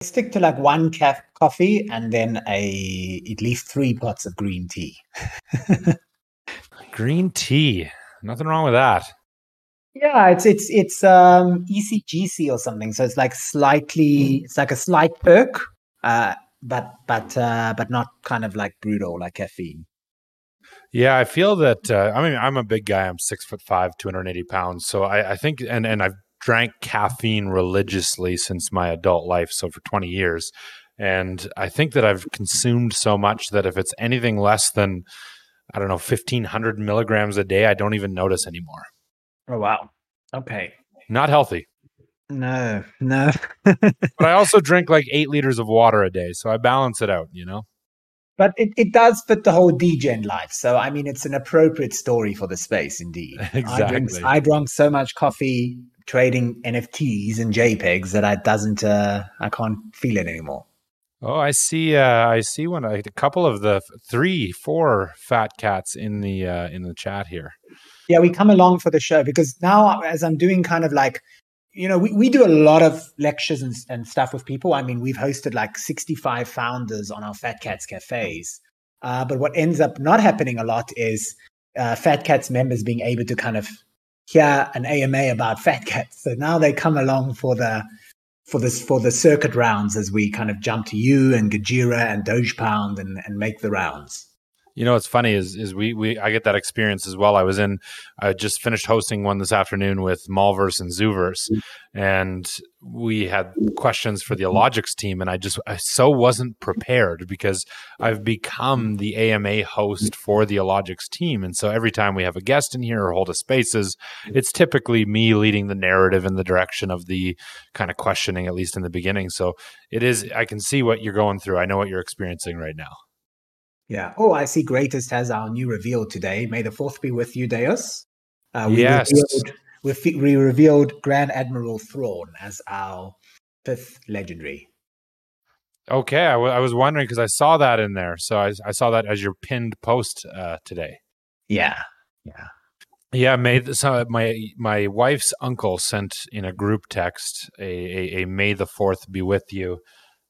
stick to like one caf- coffee and then a at least three pots of green tea. green tea, nothing wrong with that. Yeah, it's it's it's um ECGC or something. So it's like slightly, it's like a slight perk, uh, but but uh, but not kind of like brutal like caffeine. Yeah, I feel that. Uh, I mean, I'm a big guy. I'm six foot five, 280 pounds. So I, I think, and and I've drank caffeine religiously since my adult life, so for 20 years. And I think that I've consumed so much that if it's anything less than, I don't know, 1500 milligrams a day, I don't even notice anymore. Oh, wow. Okay. Not healthy. No, no. but I also drink like eight liters of water a day. So I balance it out, you know? But it, it does fit the whole degen life. So, I mean, it's an appropriate story for the space, indeed. Exactly. I, drink, I drank so much coffee trading NFTs and JPEGs that I doesn't, uh, I can't feel it anymore. Oh, I see. Uh, I see one. A couple of the three, four fat cats in the uh, in the chat here. Yeah, we come along for the show because now, as I'm doing kind of like you know, we, we do a lot of lectures and, and stuff with people. I mean, we've hosted like 65 founders on our Fat Cats cafes. Uh, but what ends up not happening a lot is uh, Fat Cats members being able to kind of hear an AMA about Fat Cats. So now they come along for the for this for the circuit rounds as we kind of jump to you and Gajira and Doge Pound and, and make the rounds. You know what's funny is is we we I get that experience as well. I was in I just finished hosting one this afternoon with Malverse and Zooverse, mm-hmm. and we had questions for the Illogics team, and I just I so wasn't prepared because I've become the AMA host mm-hmm. for the Illogics team, and so every time we have a guest in here or hold a spaces, it's typically me leading the narrative in the direction of the kind of questioning, at least in the beginning. So it is I can see what you're going through. I know what you're experiencing right now. Yeah. Oh, I see. Greatest has our new reveal today. May the fourth be with you, Deus. Uh, we yes. Revealed, we revealed Grand Admiral Thrawn as our fifth legendary. Okay, I, w- I was wondering because I saw that in there, so I, I saw that as your pinned post uh, today. Yeah, yeah, yeah. May so my my wife's uncle sent in a group text a, a, a May the Fourth be with you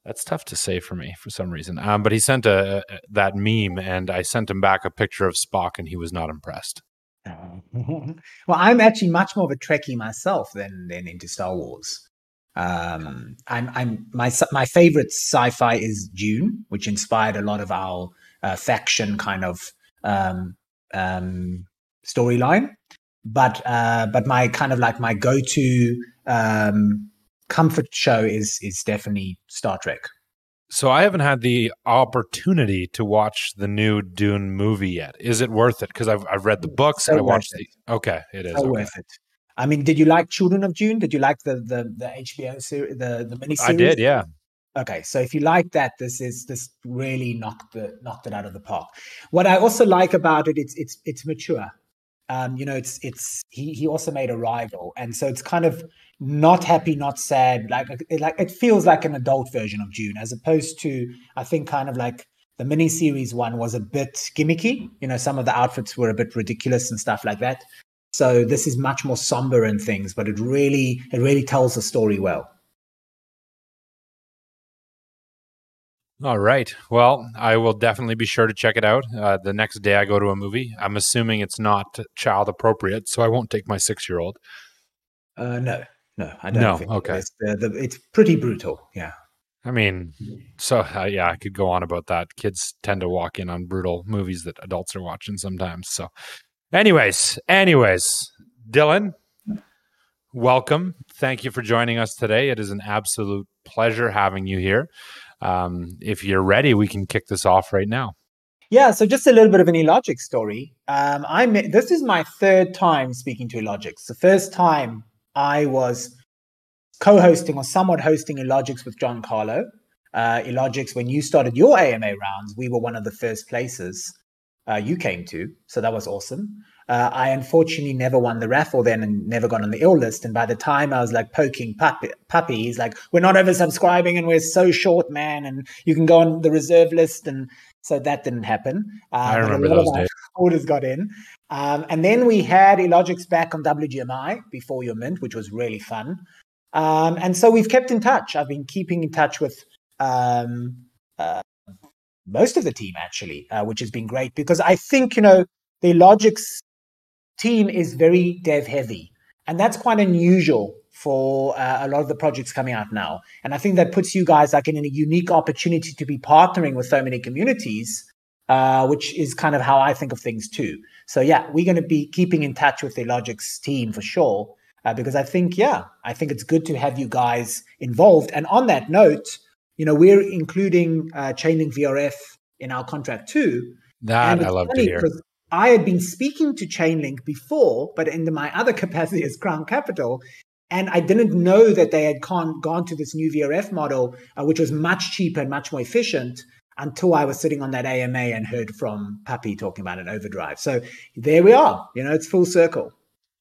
that's tough to say for me for some reason. Um, but he sent a, a, that meme, and I sent him back a picture of Spock, and he was not impressed. well, I'm actually much more of a Trekkie myself than than into Star Wars. Um, I'm, I'm my my favorite sci-fi is Dune, which inspired a lot of our uh, faction kind of um, um, storyline. But uh, but my kind of like my go-to um, comfort show is is definitely Star Trek. So I haven't had the opportunity to watch the new Dune movie yet. Is it worth it? Because I've I've read the books. So I watched the okay. It is so okay. worth it. I mean, did you like Children of Dune? Did you like the the the HBO series, the the mini I did, yeah. Okay, so if you like that, this is this really knocked the knocked it out of the park. What I also like about it, it's it's it's mature. Um, you know, it's it's he he also made Arrival, and so it's kind of not happy, not sad. Like it, like it feels like an adult version of Dune, as opposed to I think kind of like the miniseries one was a bit gimmicky. You know, some of the outfits were a bit ridiculous and stuff like that. So this is much more somber and things, but it really it really tells the story well. All right. Well, I will definitely be sure to check it out uh, the next day I go to a movie. I'm assuming it's not child appropriate, so I won't take my six year old. Uh, no, no, I don't. No, think okay. It's, uh, the, it's pretty brutal. Yeah. I mean, so uh, yeah, I could go on about that. Kids tend to walk in on brutal movies that adults are watching sometimes. So, anyways, anyways, Dylan, welcome. Thank you for joining us today. It is an absolute pleasure having you here. Um, if you're ready, we can kick this off right now. Yeah, so just a little bit of an Illogic story. Um, I this is my third time speaking to Illogics. The first time I was co-hosting or somewhat hosting Illogics with John Carlo. Uh, Illogics, when you started your AMA rounds, we were one of the first places uh, you came to, so that was awesome. Uh, I unfortunately never won the raffle then and never got on the ill list. And by the time I was like poking puppy, puppies, like we're not oversubscribing and we're so short, man, and you can go on the reserve list. And so that didn't happen. Uh, I remember those days. Orders got in. Um, and then we had Illogics back on WGMI before your mint, which was really fun. Um, and so we've kept in touch. I've been keeping in touch with um, uh, most of the team actually, uh, which has been great because I think you know the Logix team is very dev heavy, and that's quite unusual for uh, a lot of the projects coming out now. And I think that puts you guys like in a unique opportunity to be partnering with so many communities, uh, which is kind of how I think of things too. So yeah, we're going to be keeping in touch with the Logix team for sure. Uh, because I think, yeah, I think it's good to have you guys involved. And on that note, you know, we're including uh, Chainlink VRF in our contract too. That I love to hear. I had been speaking to Chainlink before, but in my other capacity as Crown Capital, and I didn't know that they had gone, gone to this new VRF model, uh, which was much cheaper and much more efficient until I was sitting on that AMA and heard from Puppy talking about an overdrive. So there we are. You know, it's full circle.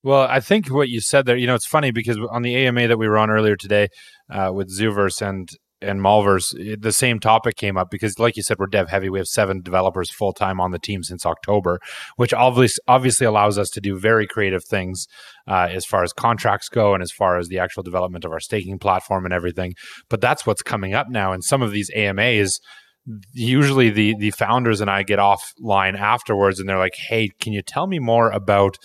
Well, I think what you said there, you know, it's funny because on the AMA that we were on earlier today uh, with Zooverse and and Malverse, the same topic came up because, like you said, we're dev heavy. We have seven developers full time on the team since October, which obviously obviously allows us to do very creative things uh, as far as contracts go and as far as the actual development of our staking platform and everything. But that's what's coming up now, and some of these AMAs. Usually, the the founders and I get offline afterwards, and they're like, "Hey, can you tell me more about?"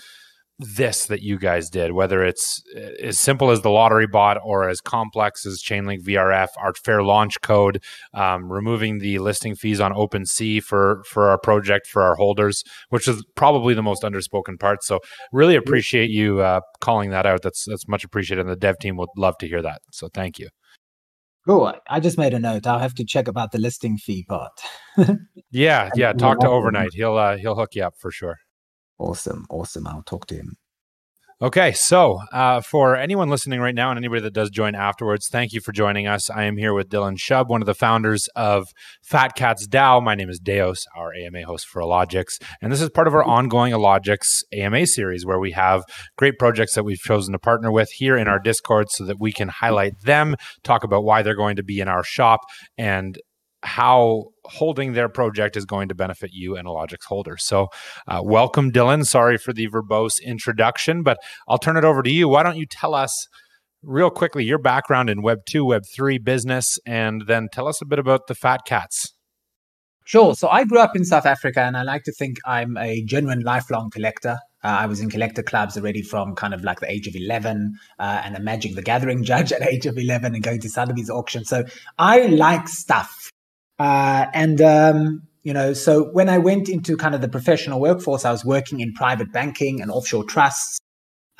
This that you guys did, whether it's uh, as simple as the lottery bot or as complex as Chainlink VRF, our fair launch code, um, removing the listing fees on OpenSea for for our project for our holders, which is probably the most underspoken part. So really appreciate you uh, calling that out. That's that's much appreciated, and the dev team would love to hear that. So thank you. Cool. I just made a note. I'll have to check about the listing fee part. yeah, yeah. Talk to overnight. He'll uh, he'll hook you up for sure. Awesome. Awesome. I'll talk to him. Okay, so uh, for anyone listening right now and anybody that does join afterwards, thank you for joining us. I am here with Dylan Shub, one of the founders of Fat Cats DAO. My name is Deos, our AMA host for Illogics, and this is part of our ongoing Illogics AMA series where we have great projects that we've chosen to partner with here in our Discord so that we can highlight them, talk about why they're going to be in our shop, and how holding their project is going to benefit you and Illogics holder. So, uh, welcome, Dylan. Sorry for the verbose introduction, but I'll turn it over to you. Why don't you tell us real quickly your background in Web 2, Web 3 business, and then tell us a bit about the Fat Cats? Sure. So, I grew up in South Africa, and I like to think I'm a genuine lifelong collector. Uh, I was in collector clubs already from kind of like the age of 11 uh, and a Magic the Gathering judge at age of 11 and going to Sotheby's auction. So I like stuff. Uh, and um, you know, so when I went into kind of the professional workforce, I was working in private banking and offshore trusts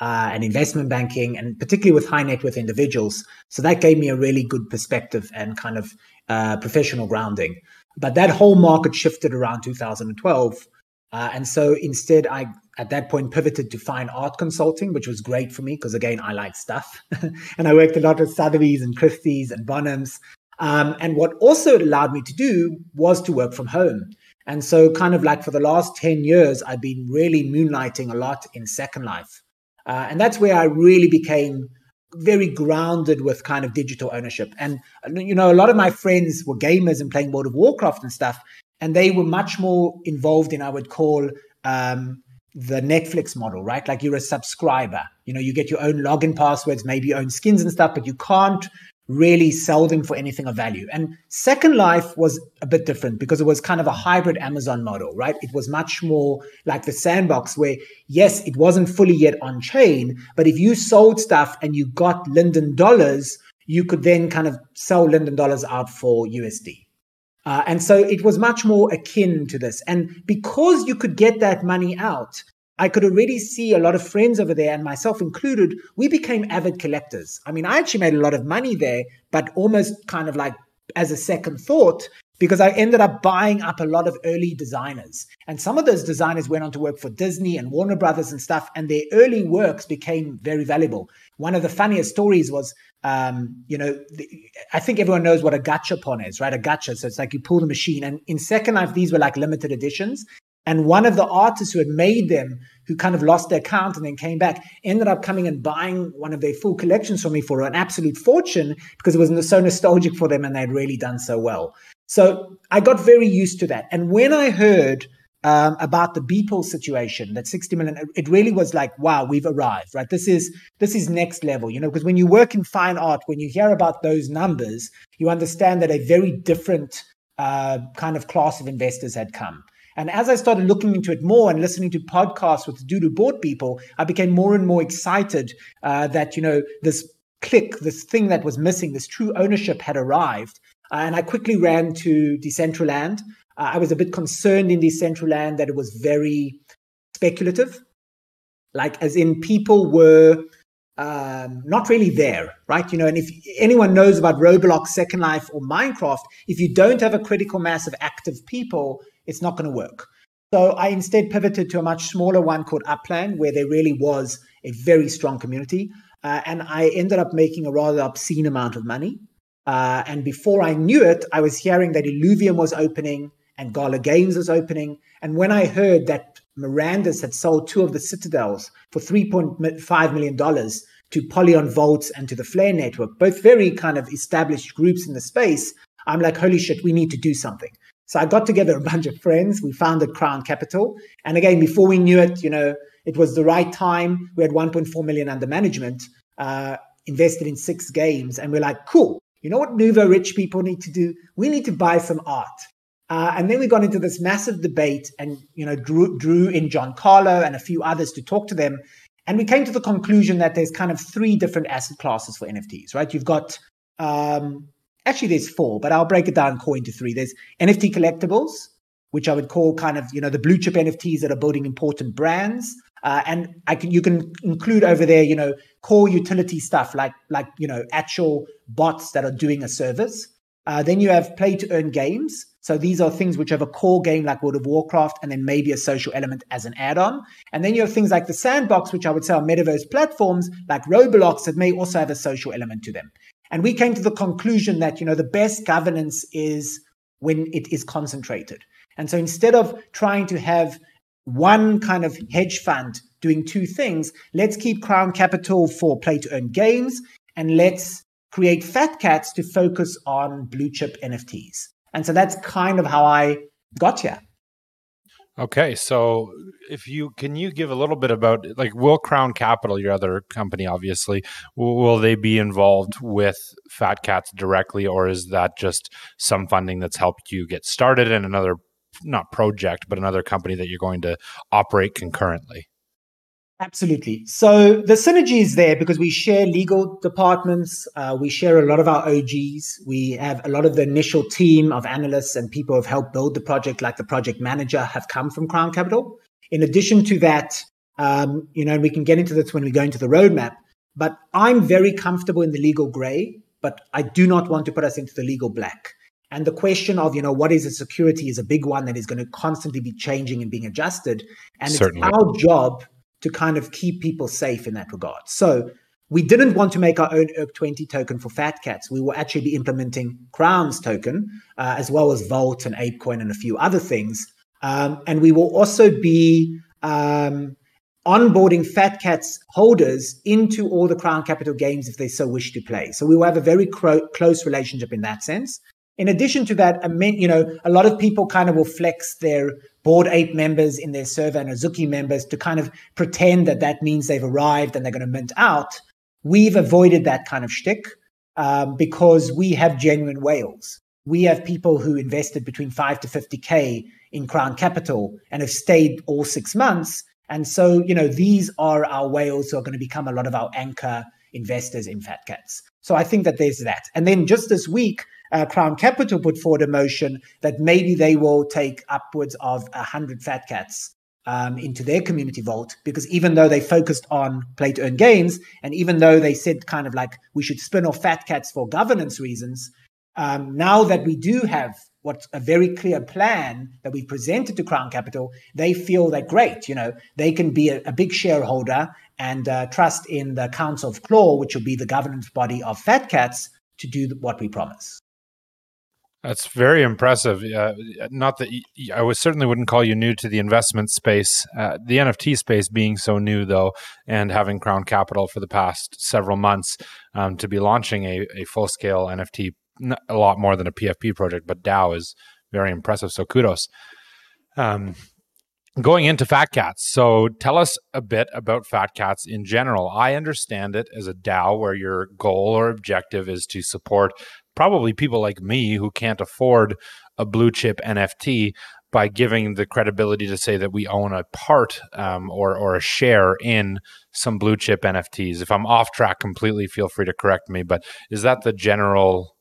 uh, and investment banking, and particularly with high net worth individuals. So that gave me a really good perspective and kind of uh, professional grounding. But that whole market shifted around 2012. Uh, and so instead, I at that point pivoted to fine art consulting, which was great for me because again, I like stuff. and I worked a lot with Sotheby's and Christie's and Bonhams. Um, and what also it allowed me to do was to work from home. And so, kind of like for the last 10 years, I've been really moonlighting a lot in Second Life. Uh, and that's where I really became very grounded with kind of digital ownership. And, you know, a lot of my friends were gamers and playing World of Warcraft and stuff. And they were much more involved in, I would call, um, the Netflix model, right? Like you're a subscriber. You know, you get your own login passwords, maybe your own skins and stuff, but you can't really sell them for anything of value. And Second Life was a bit different because it was kind of a hybrid Amazon model, right? It was much more like the sandbox where, yes, it wasn't fully yet on chain, but if you sold stuff and you got Linden dollars, you could then kind of sell Linden dollars out for USD. Uh, and so it was much more akin to this. And because you could get that money out, I could already see a lot of friends over there, and myself included, we became avid collectors. I mean, I actually made a lot of money there, but almost kind of like as a second thought, because I ended up buying up a lot of early designers. And some of those designers went on to work for Disney and Warner Brothers and stuff, and their early works became very valuable. One of the funniest stories was, um, you know, the, I think everyone knows what a gachapon is, right? A gacha. So it's like you pull the machine. And in Second Life, these were like limited editions. And one of the artists who had made them, who kind of lost their count and then came back, ended up coming and buying one of their full collections from me for an absolute fortune because it was so nostalgic for them and they'd really done so well. So I got very used to that. And when I heard um, about the Beeple situation, that 60 million, it really was like, wow, we've arrived, right? This is this is next level, you know, because when you work in fine art, when you hear about those numbers, you understand that a very different uh, kind of class of investors had come. And as I started looking into it more and listening to podcasts with Dudu board people, I became more and more excited uh, that, you know, this click, this thing that was missing, this true ownership had arrived. Uh, and I quickly ran to Decentraland. Uh, I was a bit concerned in Decentraland that it was very speculative, like as in people were um, not really there, right? You know, and if anyone knows about Roblox, Second Life, or Minecraft, if you don't have a critical mass of active people, it's not going to work. So I instead pivoted to a much smaller one called Upland, where there really was a very strong community. Uh, and I ended up making a rather obscene amount of money. Uh, and before I knew it, I was hearing that Illuvium was opening and Gala Games was opening. And when I heard that Mirandus had sold two of the Citadels for $3.5 million to Polygon Vaults and to the Flare Network, both very kind of established groups in the space, I'm like, holy shit, we need to do something. So I got together a bunch of friends. We founded Crown Capital. And again, before we knew it, you know, it was the right time. We had 1.4 million under management, uh, invested in six games. And we're like, cool. You know what Nouveau rich people need to do? We need to buy some art. Uh, and then we got into this massive debate and, you know, drew, drew in John Carlo and a few others to talk to them. And we came to the conclusion that there's kind of three different asset classes for NFTs, right? You've got um, actually there's four, but I'll break it down core into three. There's NFT collectibles, which I would call kind of you know the blue chip NFTs that are building important brands. Uh, and I can you can include over there you know core utility stuff like like you know actual bots that are doing a service. Uh, then you have play to earn games. So these are things which have a core game like World of Warcraft and then maybe a social element as an add on. And then you have things like the sandbox, which I would say are metaverse platforms like Roblox that may also have a social element to them. And we came to the conclusion that, you know, the best governance is when it is concentrated. And so instead of trying to have one kind of hedge fund doing two things, let's keep Crown Capital for play to earn games and let's create Fat Cats to focus on blue chip NFTs. And so that's kind of how I got here. Okay, so if you can you give a little bit about like will Crown Capital, your other company, obviously, will, they be involved with Fat Cats directly, or is that just some funding that's helped you get started in another not project, but another company that you're going to operate concurrently? Absolutely. So the synergy is there because we share legal departments. Uh, we share a lot of our OGs. We have a lot of the initial team of analysts and people who have helped build the project, like the project manager, have come from Crown Capital. In addition to that, um, you know, and we can get into this when we go into the roadmap. But I'm very comfortable in the legal gray, but I do not want to put us into the legal black. And the question of, you know, what is a security is a big one that is going to constantly be changing and being adjusted. And Certainly. it's our job to kind of keep people safe in that regard. So we didn't want to make our own ERC20 token for Fat Cats. We will actually be implementing Crown's token, uh, as well as Vault and ApeCoin and a few other things. Um, and we will also be um, onboarding Fat Cats holders into all the Crown Capital games if they so wish to play. So we will have a very cro- close relationship in that sense. In addition to that, you know, a lot of people kind of will flex their bored ape members in their server and Azuki members to kind of pretend that that means they've arrived and they're going to mint out. We've avoided that kind of shtick um, because we have genuine whales. We have people who invested between five to 50K in Crown Capital and have stayed all six months. And so, you know, these are our whales who are going to become a lot of our anchor investors in Fat Cats. So I think that there's that. And then just this week, uh, Crown Capital put forward a motion that maybe they will take upwards of 100 fat cats um, into their community vault because even though they focused on play to earn games and even though they said kind of like we should spin off fat cats for governance reasons, um, now that we do have what's a very clear plan that we presented to Crown Capital, they feel that great, you know, they can be a, a big shareholder and uh, trust in the Council of Claw, which will be the governance body of Fat Cats, to do what we promise. That's very impressive. Uh, not that I was certainly wouldn't call you new to the investment space, uh, the NFT space being so new though, and having Crown Capital for the past several months um, to be launching a, a full scale NFT, a lot more than a PFP project, but DAO is very impressive. So kudos. Um, going into fat cats. So tell us a bit about fat cats in general. I understand it as a dao where your goal or objective is to support probably people like me who can't afford a blue chip nft by giving the credibility to say that we own a part um, or or a share in some blue chip nfts if i'm off track completely feel free to correct me but is that the general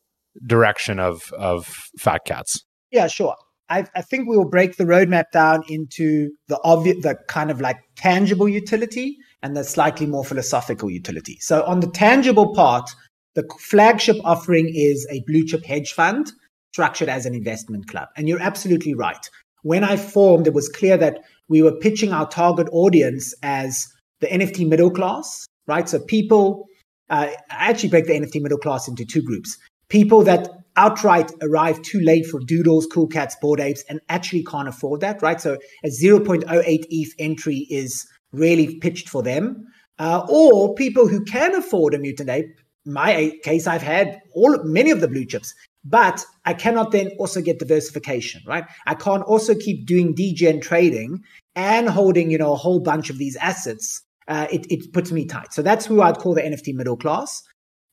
direction of of fat cats? Yeah sure I, I think we will break the roadmap down into the obvious, the kind of like tangible utility and the slightly more philosophical utility. So on the tangible part, the flagship offering is a blue chip hedge fund structured as an investment club. And you're absolutely right. When I formed, it was clear that we were pitching our target audience as the NFT middle class, right? So people, uh, I actually break the NFT middle class into two groups. People that outright arrive too late for doodles, cool cats, bored apes, and actually can't afford that, right? So a 0.08 ETH entry is really pitched for them. Uh, or people who can afford a mutant ape. My case, I've had all many of the blue chips, but I cannot then also get diversification, right? I can't also keep doing degen trading and holding, you know, a whole bunch of these assets. Uh, it, it puts me tight. So that's who I'd call the NFT middle class.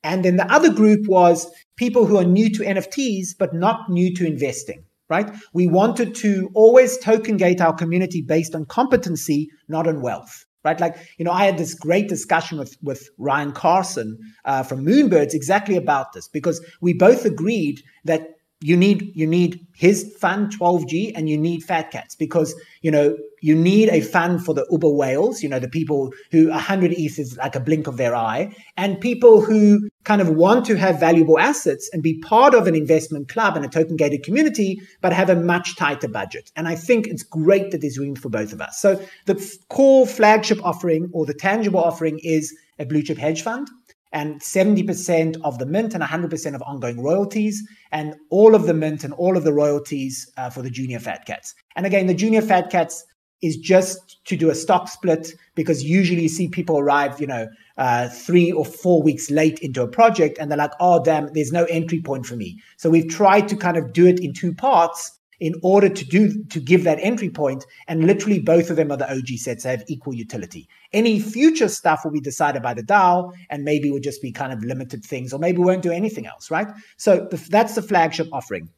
And then the other group was people who are new to NFTs, but not new to investing, right? We wanted to always token gate our community based on competency, not on wealth, right? Like, you know, I had this great discussion with, with Ryan Carson uh, from Moonbirds exactly about this because we both agreed that you need you need his fan 12g and you need fat cats because you know you need a fan for the uber whales you know the people who 100 eth is like a blink of their eye and people who kind of want to have valuable assets and be part of an investment club and a token gated community but have a much tighter budget. And i think it's great that there's room for both of us. So the core flagship offering or the tangible offering is a blue chip hedge fund and 70% of the mint and 100% of ongoing royalties, and all of the mint and all of the royalties uh, for the junior fat cats. And again, the junior fat cats is just to do a stock split because usually you see people arrive, you know, uh, three or four weeks late into a project and they're like, oh, damn, there's no entry point for me. So we've tried to kind of do it in two parts in order to do to give that entry point and literally both of them are the og sets they have equal utility. Any future stuff will be decided by the dao and maybe will just be kind of limited things or maybe we won't do anything else right? So the, that's the flagship offering.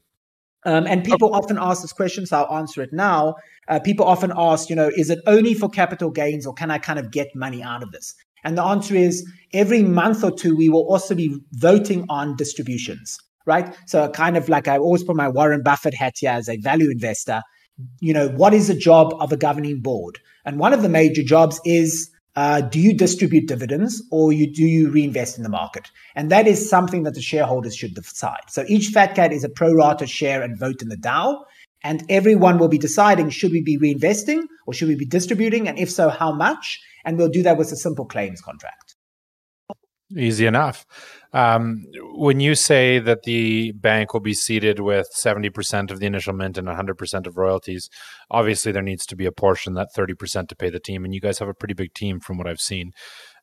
Um, and people often ask this question, so I'll answer it now. Uh, people often ask, you know, is it only for capital gains or can I kind of get money out of this? And the answer is every month or two, we will also be voting on distributions right? So kind of like I always put my Warren Buffett hat here as a value investor. You know, what is the job of a governing board? And one of the major jobs is uh, do you distribute dividends or you, do you reinvest in the market? And that is something that the shareholders should decide. So each fat cat is a pro rata share and vote in the DAO. And everyone will be deciding should we be reinvesting or should we be distributing? And if so, how much? And we'll do that with a simple claims contract. Easy enough. Um, when you say that the bank will be seated with 70% of the initial mint and 100% of royalties, obviously there needs to be a portion, that 30% to pay the team. And you guys have a pretty big team from what I've seen.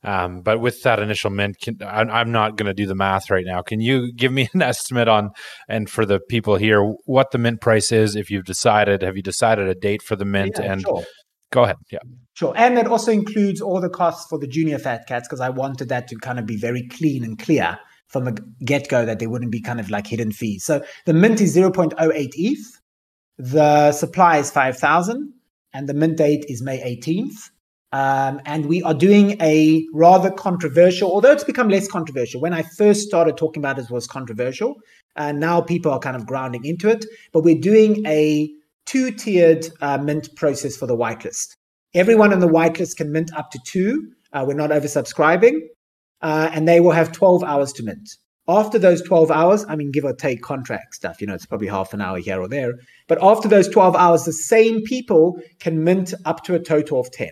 Um, but with that initial mint, can, I'm not going to do the math right now. Can you give me an estimate on, and for the people here, what the mint price is? If you've decided, have you decided a date for the mint? Yeah, and sure. Go ahead. Yeah. Sure. And that also includes all the costs for the junior fat cats because I wanted that to kind of be very clean and clear from the get go that there wouldn't be kind of like hidden fees. So the mint is 0.08 ETH. The supply is 5,000 and the mint date is May 18th. Um, and we are doing a rather controversial, although it's become less controversial. When I first started talking about it, was controversial. And now people are kind of grounding into it. But we're doing a two tiered uh, mint process for the whitelist. Everyone on the whitelist can mint up to two. Uh, we're not oversubscribing. Uh, and they will have 12 hours to mint. After those 12 hours, I mean, give or take contract stuff, you know, it's probably half an hour here or there. But after those 12 hours, the same people can mint up to a total of 10.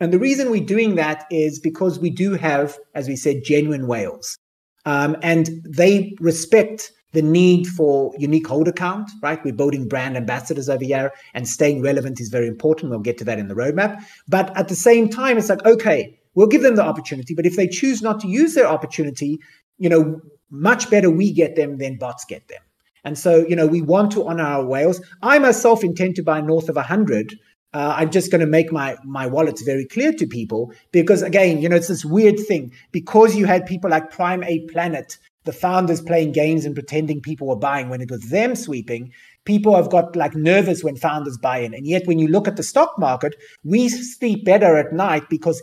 And the reason we're doing that is because we do have, as we said, genuine whales. Um, and they respect the need for unique holder count, right? We're building brand ambassadors over here and staying relevant is very important. We'll get to that in the roadmap. But at the same time, it's like, okay, we'll give them the opportunity. But if they choose not to use their opportunity, you know, much better we get them than bots get them. And so, you know, we want to honor our whales. I myself intend to buy north of 100 uh, I'm just going to make my my wallets very clear to people because again, you know, it's this weird thing because you had people like Prime Ape Planet, the founders playing games and pretending people were buying when it was them sweeping. People have got like nervous when founders buy in, and yet when you look at the stock market, we sleep better at night because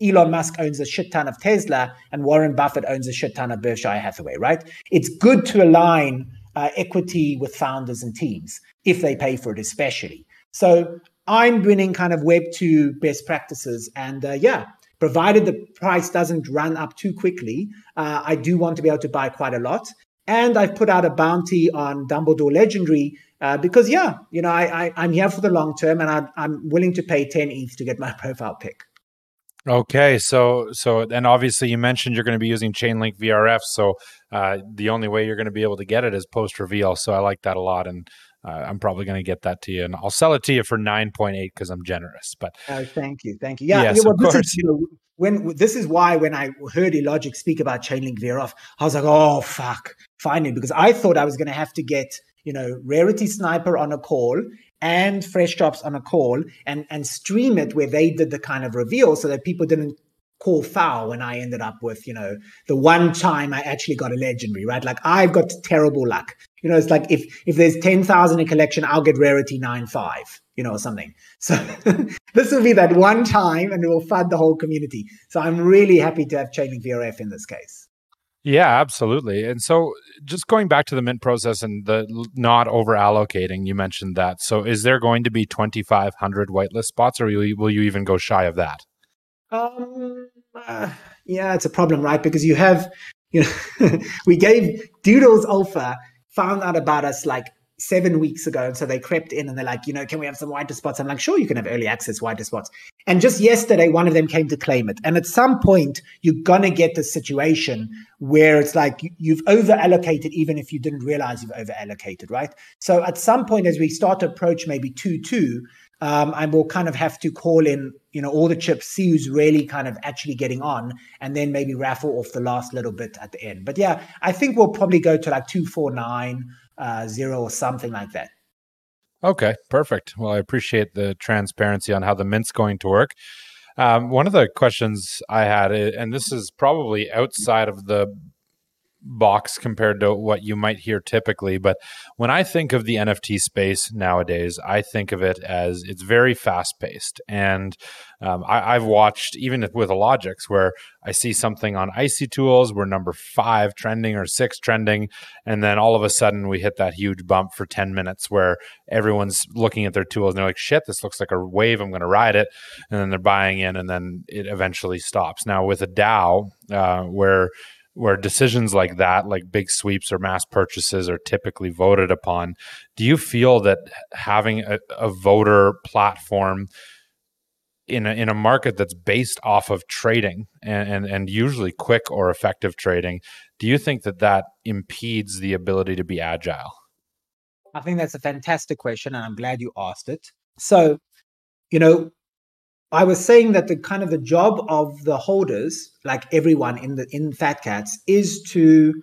Elon Musk owns a shit ton of Tesla and Warren Buffett owns a shit ton of Berkshire Hathaway, right? It's good to align uh, equity with founders and teams if they pay for it, especially. So I'm bringing kind of Web 2 best practices. And uh, yeah, provided the price doesn't run up too quickly, uh, I do want to be able to buy quite a lot. And I've put out a bounty on Dumbledore Legendary uh, because, yeah, you know, I, I, am here for the long term and I, I'm willing to pay 10 ETH to get my profile pick. Okay, so so and obviously you mentioned you're going to be using Chainlink VRF, so uh, the only way you're going to be able to get it is post reveal. So I like that a lot, and uh, I'm probably going to get that to you, and I'll sell it to you for nine point eight because I'm generous. But oh, thank you, thank you. Yeah, yes, yeah well, this is, you know, when this is why when I heard Elogic speak about Chainlink VRF, I was like, oh fuck, finally, because I thought I was going to have to get you know Rarity Sniper on a call and Fresh Drops on a call and and stream it where they did the kind of reveal so that people didn't call foul when I ended up with, you know, the one time I actually got a legendary, right? Like I've got terrible luck. You know, it's like if if there's 10,000 in collection, I'll get rarity 9.5, you know, or something. So this will be that one time and it will fund the whole community. So I'm really happy to have Chainlink VRF in this case. Yeah, absolutely. And so just going back to the mint process and the not over allocating, you mentioned that. So is there going to be 2,500 whitelist spots or will you, will you even go shy of that? Um, uh, yeah, it's a problem, right? Because you have, you know, we gave Doodles Alpha found out about us like seven weeks ago. And so they crept in and they're like, you know, can we have some whiter spots? I'm like, sure, you can have early access whiter spots. And just yesterday, one of them came to claim it. And at some point, you're going to get this situation where it's like you've over allocated, even if you didn't realize you've over allocated, right? So at some point, as we start to approach maybe 2 2, um, and we'll kind of have to call in, you know, all the chips, see who's really kind of actually getting on, and then maybe raffle off the last little bit at the end. But yeah, I think we'll probably go to like two, four, nine, uh, zero, or something like that. Okay, perfect. Well, I appreciate the transparency on how the mint's going to work. Um, one of the questions I had, and this is probably outside of the box compared to what you might hear typically. But when I think of the NFT space nowadays, I think of it as it's very fast paced. And um, I, have watched even with Logics, where I see something on Icy Tools, we're number five trending or six trending. And then all of a sudden we hit that huge bump for 10 minutes where everyone's looking at their tools and they're like, shit, this looks like a wave. I'm going to ride it. And then they're buying in and then it eventually stops. Now with a DAO, uh, where where decisions like that, like big sweeps or mass purchases, are typically voted upon. Do you feel that having a, a voter platform in a, in a market that's based off of trading and, and, and usually quick or effective trading, do you think that that impedes the ability to be agile? I think that's a fantastic question, and I'm glad you asked it. So, you know, I was saying that the kind of the job of the holders, like everyone in the in Fat Cats, is to,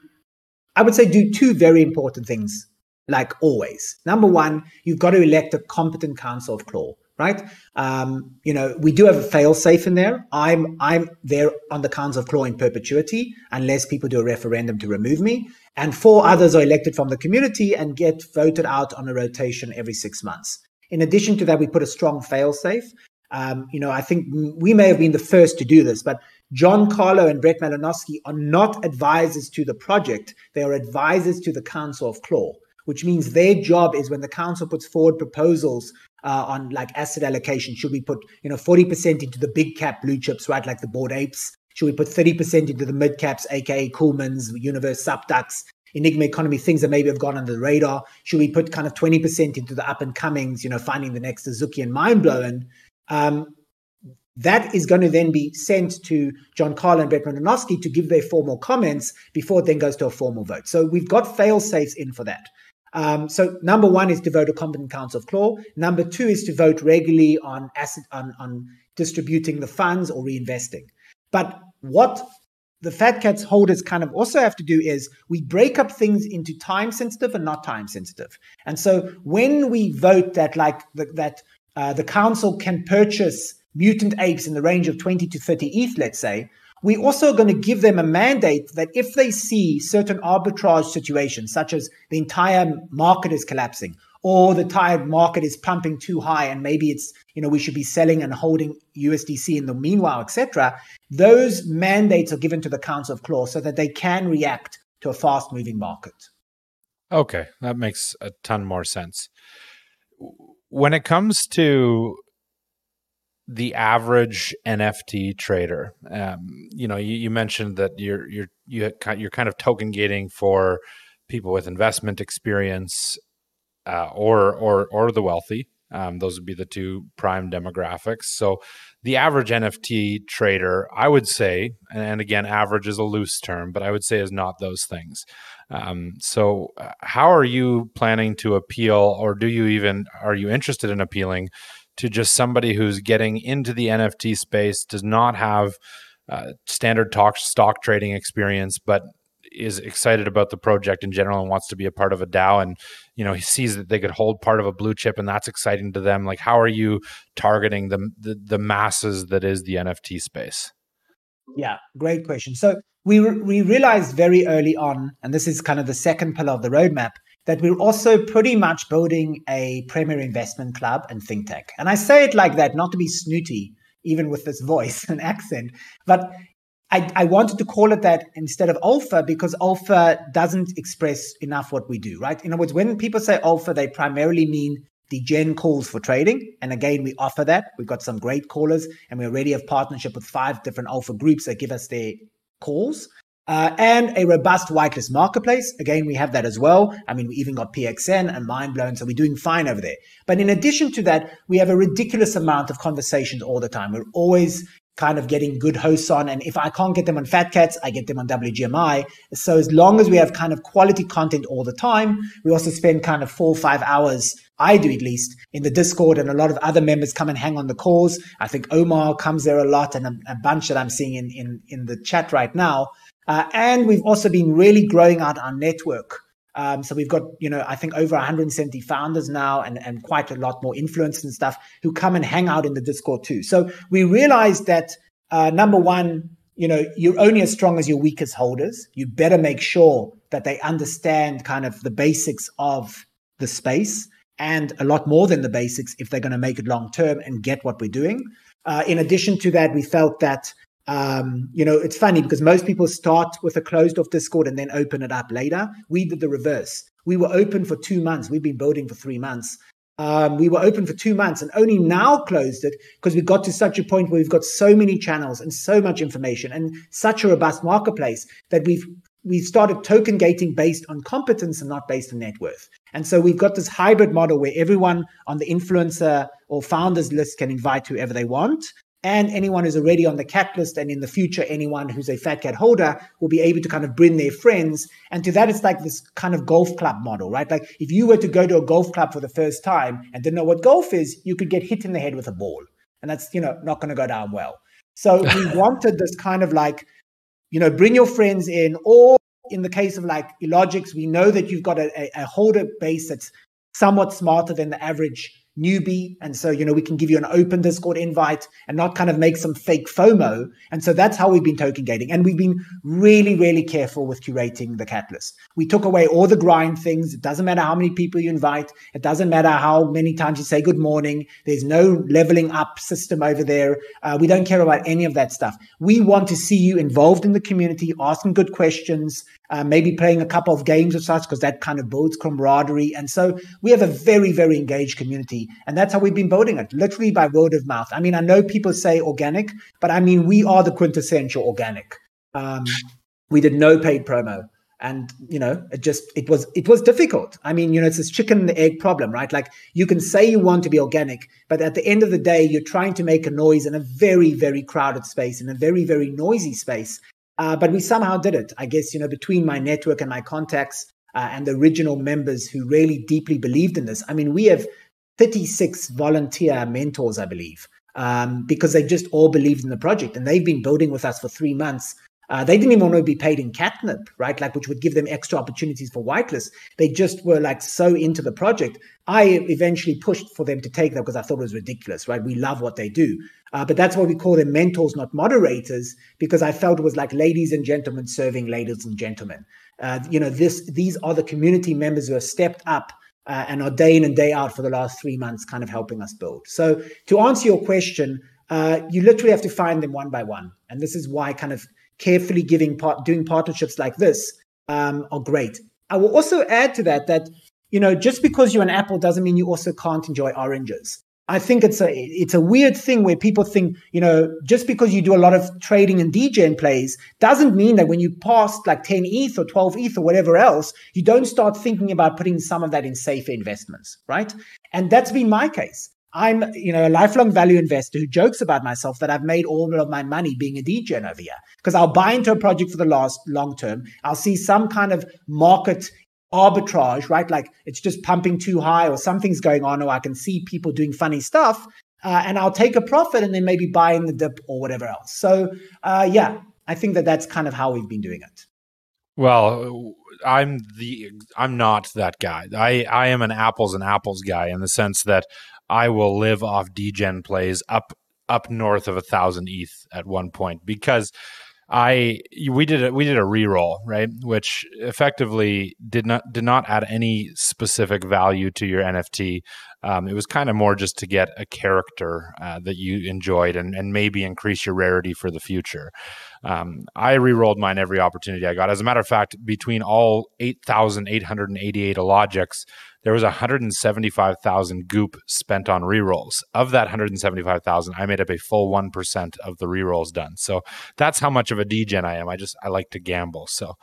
I would say, do two very important things. Like always, number one, you've got to elect a competent council of claw, right? Um, you know, we do have a fail safe in there. I'm I'm there on the council of claw in perpetuity unless people do a referendum to remove me, and four others are elected from the community and get voted out on a rotation every six months. In addition to that, we put a strong fail safe um, you know, I think we may have been the first to do this, but John Carlo and Brett Malinowski are not advisors to the project. They are advisors to the Council of Claw, which means their job is when the council puts forward proposals uh, on like asset allocation, should we put, you know, 40% into the big cap blue chips, right? Like the bored apes. Should we put 30% into the mid caps, aka Coolmans, Universe, SupDucks, Enigma economy, things that maybe have gone under the radar? Should we put kind of 20% into the up and comings, you know, finding the next Azuki and mind blowing? Um, that is going to then be sent to John Carl and Brett Malinowski to give their formal comments before it then goes to a formal vote. So we've got fail safes in for that. Um, so number one is to vote a competent council of claw. Number two is to vote regularly on asset on, on distributing the funds or reinvesting. But what the fat cats holders kind of also have to do is we break up things into time sensitive and not time sensitive. And so when we vote that like the, that uh, the council can purchase mutant apes in the range of 20 to 30 ETH, let's say, we're also going to give them a mandate that if they see certain arbitrage situations, such as the entire market is collapsing or the entire market is pumping too high and maybe it's, you know, we should be selling and holding USDC in the meanwhile, etc., those mandates are given to the Council of Claw so that they can react to a fast moving market. Okay, that makes a ton more sense. When it comes to the average NFT trader. Um, you know, you, you, mentioned that you're you're you you're kind of token gating for people with investment experience, uh, or or or the wealthy. Um, those would be the two prime demographics. So, the average NFT trader, I would say, and again, average is a loose term, but I would say is not those things. Um, so, uh, how are you planning to appeal, or do you even are you interested in appealing to just somebody who's getting into the NFT space, does not have uh, standard talk, stock trading experience, but is excited about the project in general and wants to be a part of a DAO and you know he sees that they could hold part of a blue chip and that's exciting to them. Like how are you targeting the the, the masses that is the NFT space? Yeah great question. So we we realized very early on and this is kind of the second pillar of the roadmap that we're also pretty much building a premier investment club and think tank. And I say it like that, not to be snooty, even with this voice and accent, but I, I, wanted to call it that instead of alpha because alpha doesn't express enough what we do, right? In other words, when people say alpha, they primarily mean degen calls for trading. And again, we offer that. We've got some great callers and we already have partnership with five different alpha groups that give us their calls. Uh, and a robust whitelist marketplace. Again, we have that as well. I mean, we even got PXN and Mindblown, so we're doing fine over there. But in addition to that, we have a ridiculous amount of conversations all the time. We're always kind of getting good hosts on. And if I can't get them on Fat Cats, I get them on WGMI. So as long as we have kind of quality content all the time, we also spend kind of four or five hours, I do at least, in the Discord and a lot of other members come and hang on the calls. I think Omar comes there a lot and a, a bunch that I'm seeing in, in, in the chat right now. Uh, and we've also been really growing out our network. Um, so we've got, you know, I think over 170 founders now and, and quite a lot more influencers and stuff who come and hang out in the Discord too. So we realized that uh, number one, you know, you're only as strong as your weakest holders. You better make sure that they understand kind of the basics of the space and a lot more than the basics if they're going to make it long term and get what we're doing. Uh, in addition to that, we felt that um, you know, it's funny because most people start with a closed off Discord and then open it up later. We did the reverse. We were open for two months. We've been building for three months. Um, we were open for two months and only now closed it because we got to such a point where we've got so many channels and so much information and such a robust marketplace that we've we've started token gating based on competence and not based on net worth. And so we've got this hybrid model where everyone on the influencer or founders list can invite whoever they want and anyone who's already on the cat list and in the future anyone who's a fat cat holder will be able to kind of bring their friends. And to that it's like this kind of golf club model right? Like if you were to go to a golf club for the first time and didn't know what golf is you could get hit in the head with a ball. And that's you know not going to go down well. So we wanted this kind of like you know bring your friends in or in the case of like Illogics, we know that you've got a, a holder base that's somewhat smarter than the average newbie. And so, you know, we can give you an open Discord invite and not kind of make some fake FOMO. And so that's how we've been token gating. And we've been really, really careful with curating the cat list. We took away all the grind things. It doesn't matter how many people you invite. It doesn't matter how many times you say good morning. There's no leveling up system over there. Uh, we don't care about any of that stuff. We want to see you involved in the community, asking good questions, uh, maybe playing a couple of games or such, because that kind of builds camaraderie. And so we have a very, very engaged community. And that's how we've been building it, literally by word of mouth. I mean, I know people say organic, but I mean, we are the quintessential organic. Um, we did no paid promo. And you know, it just it was it was difficult. I mean, you know, it's this chicken and egg problem, right? Like you can say you want to be organic, but at the end of the day, you're trying to make a noise in a very, very crowded space, in a very, very noisy space. Uh, but we somehow did it. I guess, you know, between my network and my contacts uh, and the original members who really deeply believed in this. I mean, we have 36 volunteer mentors, I believe, um, because they just all believed in the project and they've been building with us for three months. Uh, they didn't even want to be paid in catnip, right? Like, which would give them extra opportunities for whitelist. They just were like so into the project. I eventually pushed for them to take that because I thought it was ridiculous, right? We love what they do. Uh, but that's why we call them mentors, not moderators, because I felt it was like ladies and gentlemen serving ladies and gentlemen. Uh, you know, this these are the community members who have stepped up uh, and are day in and day out for the last three months, kind of helping us build. So to answer your question, uh, you literally have to find them one by one, and this is why kind of carefully giving part, doing partnerships like this um, are great. I will also add to that that you know just because you're an apple doesn't mean you also can't enjoy oranges. I think it's a it's a weird thing where people think you know just because you do a lot of trading and degen plays doesn't mean that when you pass like 10 ETH or 12 ETH or whatever else you don't start thinking about putting some of that in safer investments, right? And that's been my case. I'm, you know, a lifelong value investor who jokes about myself that I've made all of my money being a degen over here because I'll buy into a project for the last long term. I'll see some kind of market arbitrage, right? Like it's just pumping too high or something's going on, or I can see people doing funny stuff. Uh, and I'll take a profit and then maybe buy in the dip or whatever else. So, uh, yeah, I think that that's kind of how we've been doing it. Well, I'm the I'm not that guy. I I am an apples and apples guy in the sense that I will live off degen plays up up north of a thousand ETH at one point because I we did a, we did a reroll right, which effectively did not did not add any specific value to your NFT. Um, it was kind of more just to get a character uh, that you enjoyed and, and maybe increase your rarity for the future. Um, I re-rolled mine every opportunity I got. As a matter of fact, between all 8,888 Illogics, there was 175,000 goop spent on rerolls. Of that 175,000, I made up a full 1% of the rerolls done. So that's how much of a degen I am. I just, I like to gamble. So,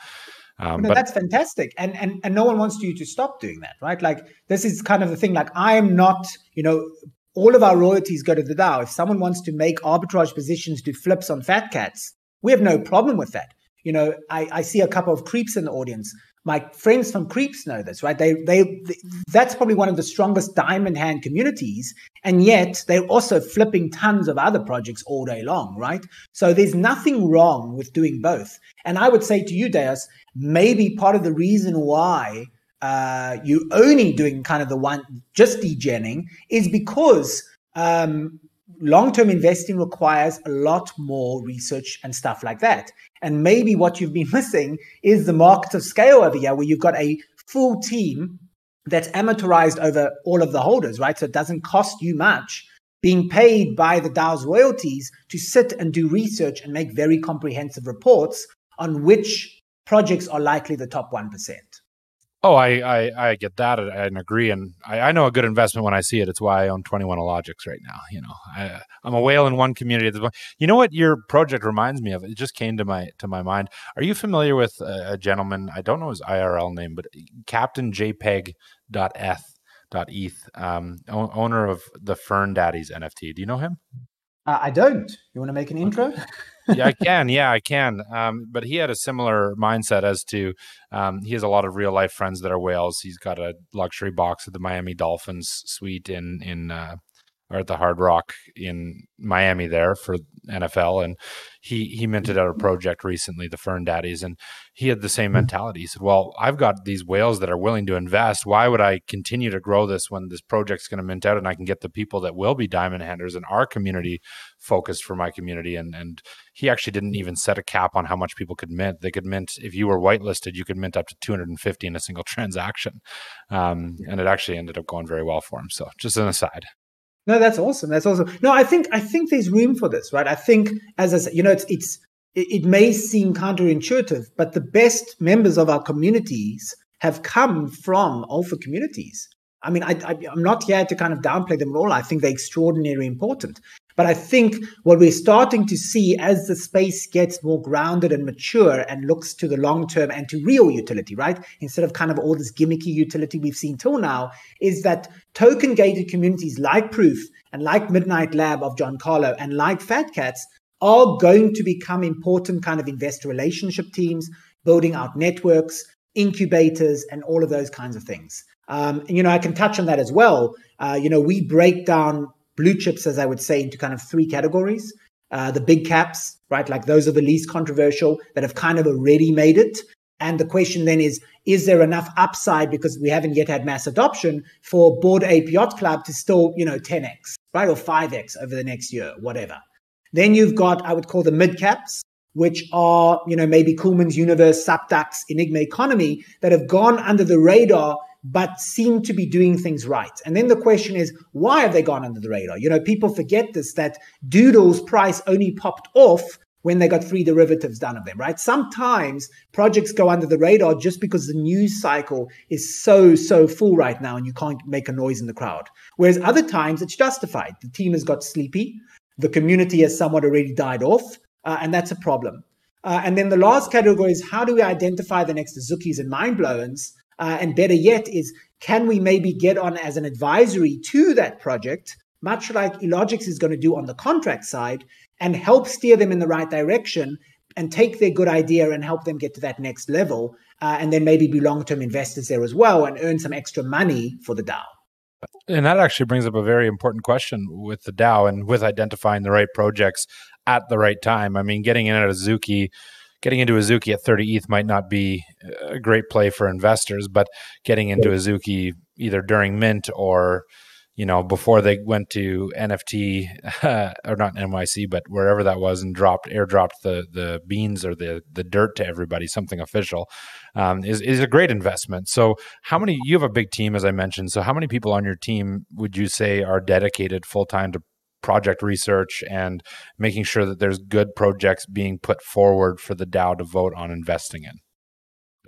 um, no, but that's fantastic, and and and no one wants you to stop doing that, right? Like this is kind of the thing. Like I am not, you know, all of our royalties go to the DAO. If someone wants to make arbitrage positions do flips on fat cats, we have no problem with that. You know, I, I see a couple of creeps in the audience. My friends from Creeps know this, right? They, they, they, that's probably one of the strongest diamond hand communities, and yet they're also flipping tons of other projects all day long, right? So there's nothing wrong with doing both. And I would say to you, Deus, maybe part of the reason why uh, you only doing kind of the one just degenning is because um, long-term investing requires a lot more research and stuff like that. And maybe what you've been missing is the market of scale over here, where you've got a full team that's amortized over all of the holders, right? So it doesn't cost you much being paid by the DAO's royalties to sit and do research and make very comprehensive reports on which projects are likely the top 1%. Oh, I, I, I get that and agree, and I, I know a good investment when I see it. It's why I own Twenty One Illogics right now. You know, I, I'm a whale in one community at this point. You know what your project reminds me of? It just came to my to my mind. Are you familiar with a, a gentleman? I don't know his IRL name, but Captain JPEG dot eth um, owner of the Fern Daddies NFT. Do you know him? Uh, I don't. You want to make an intro? yeah, I can. Yeah, I can. Um, but he had a similar mindset as to um, he has a lot of real life friends that are whales. He's got a luxury box at the Miami Dolphins suite in in uh, or at the Hard Rock in Miami there for NFL, and he he minted out a project recently, the Fern Daddies, and he had the same mentality. He said, "Well, I've got these whales that are willing to invest. Why would I continue to grow this when this project's going to mint out, and I can get the people that will be diamond handers in our community focused for my community?" And and he actually didn't even set a cap on how much people could mint. They could mint if you were whitelisted, you could mint up to 250 in a single transaction, um, and it actually ended up going very well for him. So, just an aside. No, that's awesome. That's awesome. No, I think I think there's room for this, right? I think, as I said, you know, it's it's it, may seem counterintuitive, but the best members of our communities have come from alpha communities. I mean, I, I'm not here to kind of downplay them at all. I think they're extraordinarily important. But I think what we're starting to see as the space gets more grounded and mature and looks to the long term and to real utility, right? Instead of kind of all this gimmicky utility we've seen till now, is that token gated communities like Proof and like Midnight Lab of John Carlo and like Fat Cats are going to become important kind of investor relationship teams, building out networks, incubators, and all of those kinds of things. Um, and, you know, I can touch on that as well. Uh, you know, we break down blue chips, as I would say, into kind of three categories. uh, the big caps, right? Like those are the least controversial that have kind of already made it. And the question then is, is there enough upside because we haven't yet had mass adoption for Bored Ape Yacht Club to still, you know, 10x, right? Or 5x over the next year, whatever. Then you've got, I would call the mid caps, which are, you know, maybe Coolman's Universe, SupDucks, Enigma Economy that have gone under the radar but seem to be doing things right. And then the question is, why have they gone under the radar? You know, people forget this that Doodle's price only popped off when they got three derivatives done of them, right? Sometimes projects go under the radar just because the news cycle is so, so full right now and you can't make a noise in the crowd. Whereas other times it's justified. The team has got sleepy, the community has somewhat already died off, uh, and that's a problem. Uh, and then the last category is how do we identify the next Azukis and Mindblowons? Uh, and better yet, is can we maybe get on as an advisory to that project, much like Illogics is going to do on the contract side, and help steer them in the right direction and take their good idea and help them get to that next level, uh, and then maybe be long term investors there as well and earn some extra money for the DAO. And that actually brings up a very important question with the DAO and with identifying the right projects at the right time. I mean, getting in at a Azuki, getting into Azuki at 30 ETH might not be a great play for investors, but getting into Azuki either during mint or you know, before they went to NFT uh, or not NYC, but wherever that was, and dropped airdropped the the beans or the the dirt to everybody, something official, um, is is a great investment. So, how many? You have a big team, as I mentioned. So, how many people on your team would you say are dedicated full time to project research and making sure that there's good projects being put forward for the DAO to vote on investing in?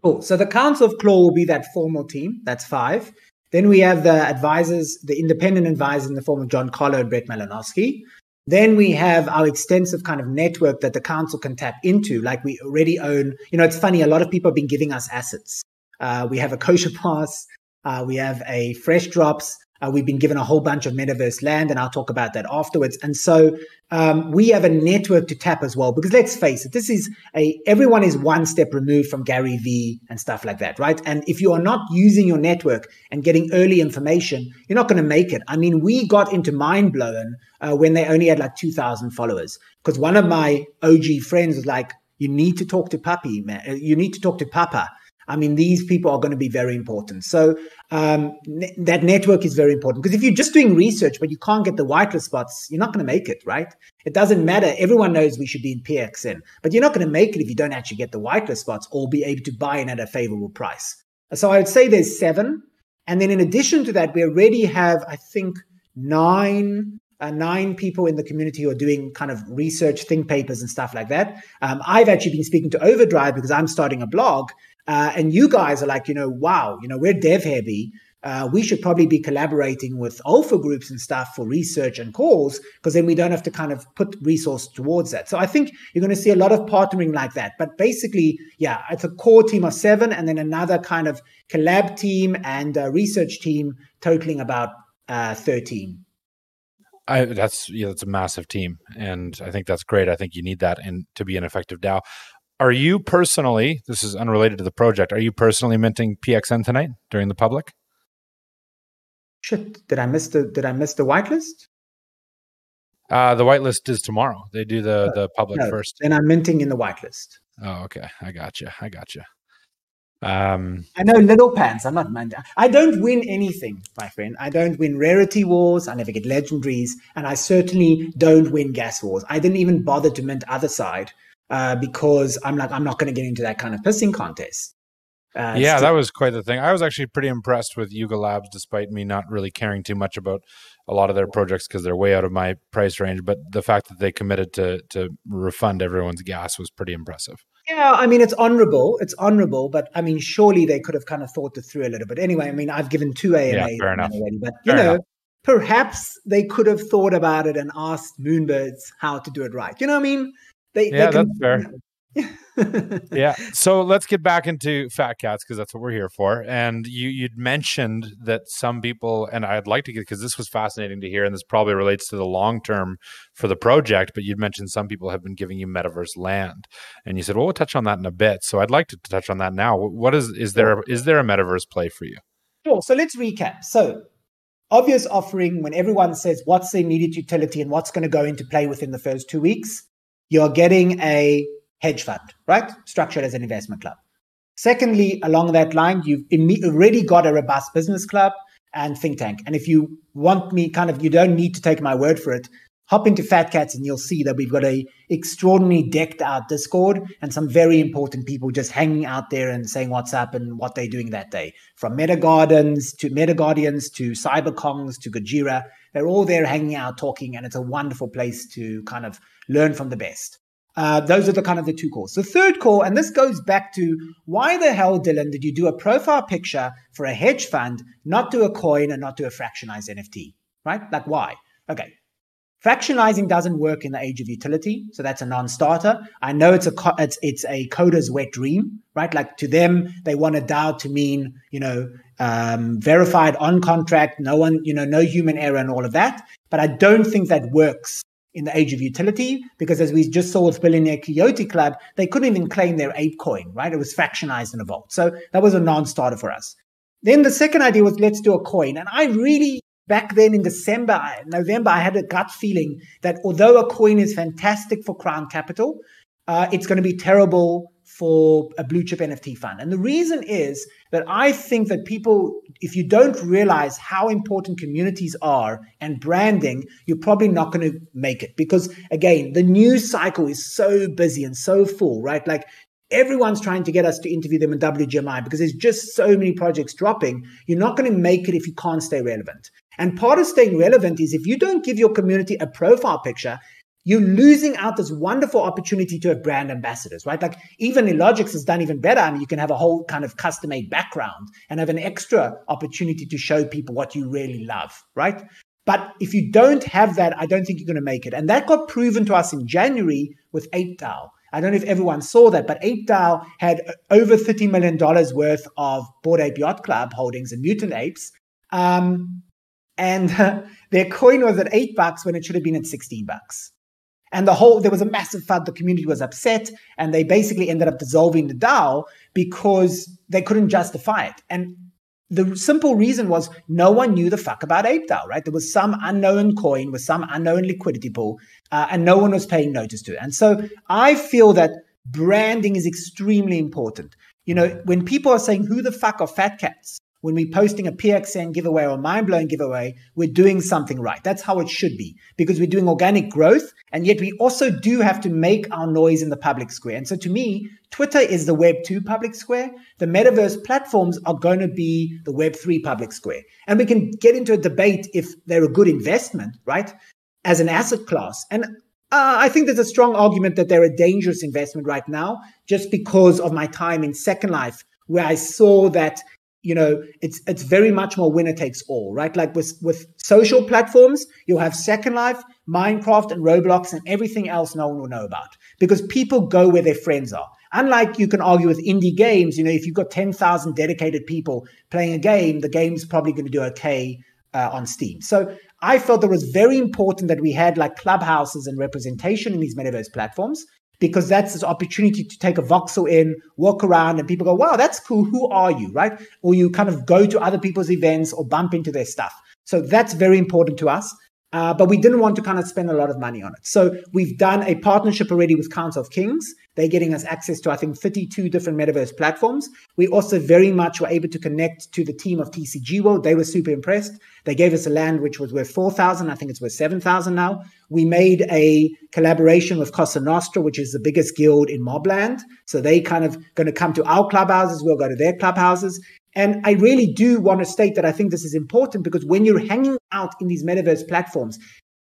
Cool. So the Council of Claw will be that formal team. That's five. Then we have the advisors, the independent advisors in the form of John Collar and Brett Malinowski. Then we have our extensive kind of network that the council can tap into. Like we already own, you know, it's funny, a lot of people have been giving us assets. Uh, we have a kosher pass, uh, we have a fresh drops, uh, we've been given a whole bunch of metaverse land, and I'll talk about that afterwards. And so um, we have a network to tap as well, because let's face it, this is a everyone is one step removed from Gary Vee and stuff like that, right? And if you are not using your network and getting early information, you're not going to make it. I mean, we got into Mindblowon uh, when they only had like 2,000 followers, because one of my OG friends was like, "You need to talk to Puppy, man. You need to talk to Papa." I mean, these people are going to be very important. So um, ne- that network is very important because if you're just doing research but you can't get the whitelist spots, you're not going to make it, right? It doesn't matter. Everyone knows we should be in PXN, but you're not going to make it if you don't actually get the whitelist spots or be able to buy in at a favorable price. So I would say there's seven. And then in addition to that, we already have, I think, nine uh, nine people in the community who are doing kind of research, think papers, and stuff like that. Um, I've actually been speaking to Overdrive because I'm starting a blog, uh, and you guys are like, you know, wow, you know, we're dev heavy. Uh, we should probably be collaborating with alpha groups and stuff for research and calls because then we don't have to kind of put resource towards that. So I think you're going to see a lot of partnering like that. But basically, yeah, it's a core team of seven and then another kind of collab team and research team totaling about uh, 13. I, that's yeah, that's a massive team, and I think that's great. I think you need that and to be an effective DAO. Are you personally, this is unrelated to the project, are you personally minting PXN tonight during the public? Shit, did I miss the did I miss the whitelist? Uh the whitelist is tomorrow. They do the the public no, first. Then I'm minting in the whitelist. Oh, okay. I got you. I got you. Um, I know little pants. I'm not mind. I don't win anything, my friend. I don't win rarity wars. I never get legendaries, and I certainly don't win gas wars. I didn't even bother to mint other side uh, because I'm like, I'm not going to get into that kind of pissing contest. Uh, yeah, that was quite the thing. I was actually pretty impressed with Yuga Labs, despite me not really caring too much about a lot of their projects because they're way out of my price range. But the fact that they committed to to refund everyone's gas was pretty impressive. Yeah, I mean it's honourable. It's honourable, but I mean surely they could have kind of thought it through a little bit. Anyway, I mean I've given two AMA yeah, fair enough. already, but you fair know. Enough. Perhaps they could have thought about it and asked Moonbirds how to do it right. You know what I mean? They, yeah, they can, that's fair. yeah. So let's get back into fat cats because that's what we're here for. And you you'd mentioned that some people, and I'd like to get because this was fascinating to hear, and this probably relates to the long term for the project. But you'd mentioned some people have been giving you metaverse land, and you said, "Well, we'll touch on that in a bit." So I'd like to touch on that now. What is is there is there a metaverse play for you? Sure. So let's recap. So obvious offering when everyone says what's the immediate utility and what's going to go into play within the first two weeks, you're getting a hedge fund, right? Structured as an investment club. Secondly, along that line, you've already got a robust business club and think tank. And if you want me kind of, you don't need to take my word for it hop into Fat Cats and you'll see that we've got a extraordinarily decked out Discord and some very important people just hanging out there and saying what's up and what they're doing that day. From Meta Gardens to Meta Guardians to CyberKongz to Gojira, they're all there hanging out talking, and it's a wonderful place to kind of learn from the best. Uh, those are the kind of the two calls. The third call, and this goes back to why the hell, Dylan, did you do a profile picture for a hedge fund, not do a coin and not do a fractionized NFT? Right? Like why? Okay. Fractionalizing doesn't work in the age of utility, so that's a non-starter. I know it's a it's it's a coder's wet dream, right? Like to them, they want a DAO to mean you know um, verified on contract, no one you know no human error and all of that. But I don't think that works in the age of utility because as we just saw with Billionaire Coyote Club, they couldn't even claim their ape coin, right? It was fractionized in a vault, so that was a non-starter for us. Then the second idea was let's do a coin, and I really back then in December, November, I had a gut feeling that although a coin is fantastic for Crown Capital, uh, it's going to be terrible for a blue chip NFT fund. And the reason is that I think that people, if you don't realize how important communities are and branding, you're probably not going to make it. Because again, the news cycle is so busy and so full, right? Like everyone's trying to get us to interview them in WGMI because there's just so many projects dropping. You're not going to make it if you can't stay relevant. And part of staying relevant is if you don't give your community a profile picture, you're losing out this wonderful opportunity to have brand ambassadors, right? Like even Illogics has done even better. I mean, you can have a whole kind of custom made background and have an extra opportunity to show people what you really love, right? But if you don't have that, I don't think you're going to make it. And that got proven to us in January with ApeDAO. I don't know if everyone saw that, but ApeDAO had over $30 million worth of Bored Ape Yacht Club holdings and Mutant Apes. Um, and uh, their coin was at eight bucks when it should have been at 16 bucks. And the whole, there was a massive FUD. The community was upset, and they basically ended up dissolving the DAO because they couldn't justify it. And the simple reason was no one knew the fuck about ApeDAO, right? There was some unknown coin with some unknown liquidity pool, uh, and no one was paying notice to it. And so I feel that branding is extremely important. You know, when people are saying, who the fuck are fat cats? When we're posting a PXN giveaway or mind blowing giveaway, we're doing something right. That's how it should be because we're doing organic growth. And yet we also do have to make our noise in the public square. And so to me, Twitter is the Web 2 public square. The metaverse platforms are going to be the Web 3 public square. And we can get into a debate if they're a good investment, right? As an asset class. And uh, I think there's a strong argument that they're a dangerous investment right now, just because of my time in Second Life, where I saw that you know it's it's very much more winner takes all right? Like with with social platforms you'll have second life minecraft and roblox and everything else no one will know about because people go where their friends are. Unlike you can argue with indie games you know if you've got 10,000 dedicated people playing a game the game's probably going to do okay uh, on steam. So i felt it was very important that we had like clubhouses and representation in these metaverse platforms because that's this opportunity to take a voxel in, walk around, and people go, wow, that's cool. Who are you? Right? Or you kind of go to other people's events or bump into their stuff. So that's very important to us. Uh, but we didn't want to kind of spend a lot of money on it. So we've done a partnership already with Council of Kings. They're getting us access to, I think, 32 different metaverse platforms. We also very much were able to connect to the team of TCG World. They were super impressed. They gave us a land which was worth 4,000. I think it's worth 7,000 now. We made a collaboration with Cosa Nostra, which is the biggest guild in Mobland. So they kind of going to come to our clubhouses. We'll go to their clubhouses. And I really do want to state that I think this is important because when you're hanging out in these metaverse platforms,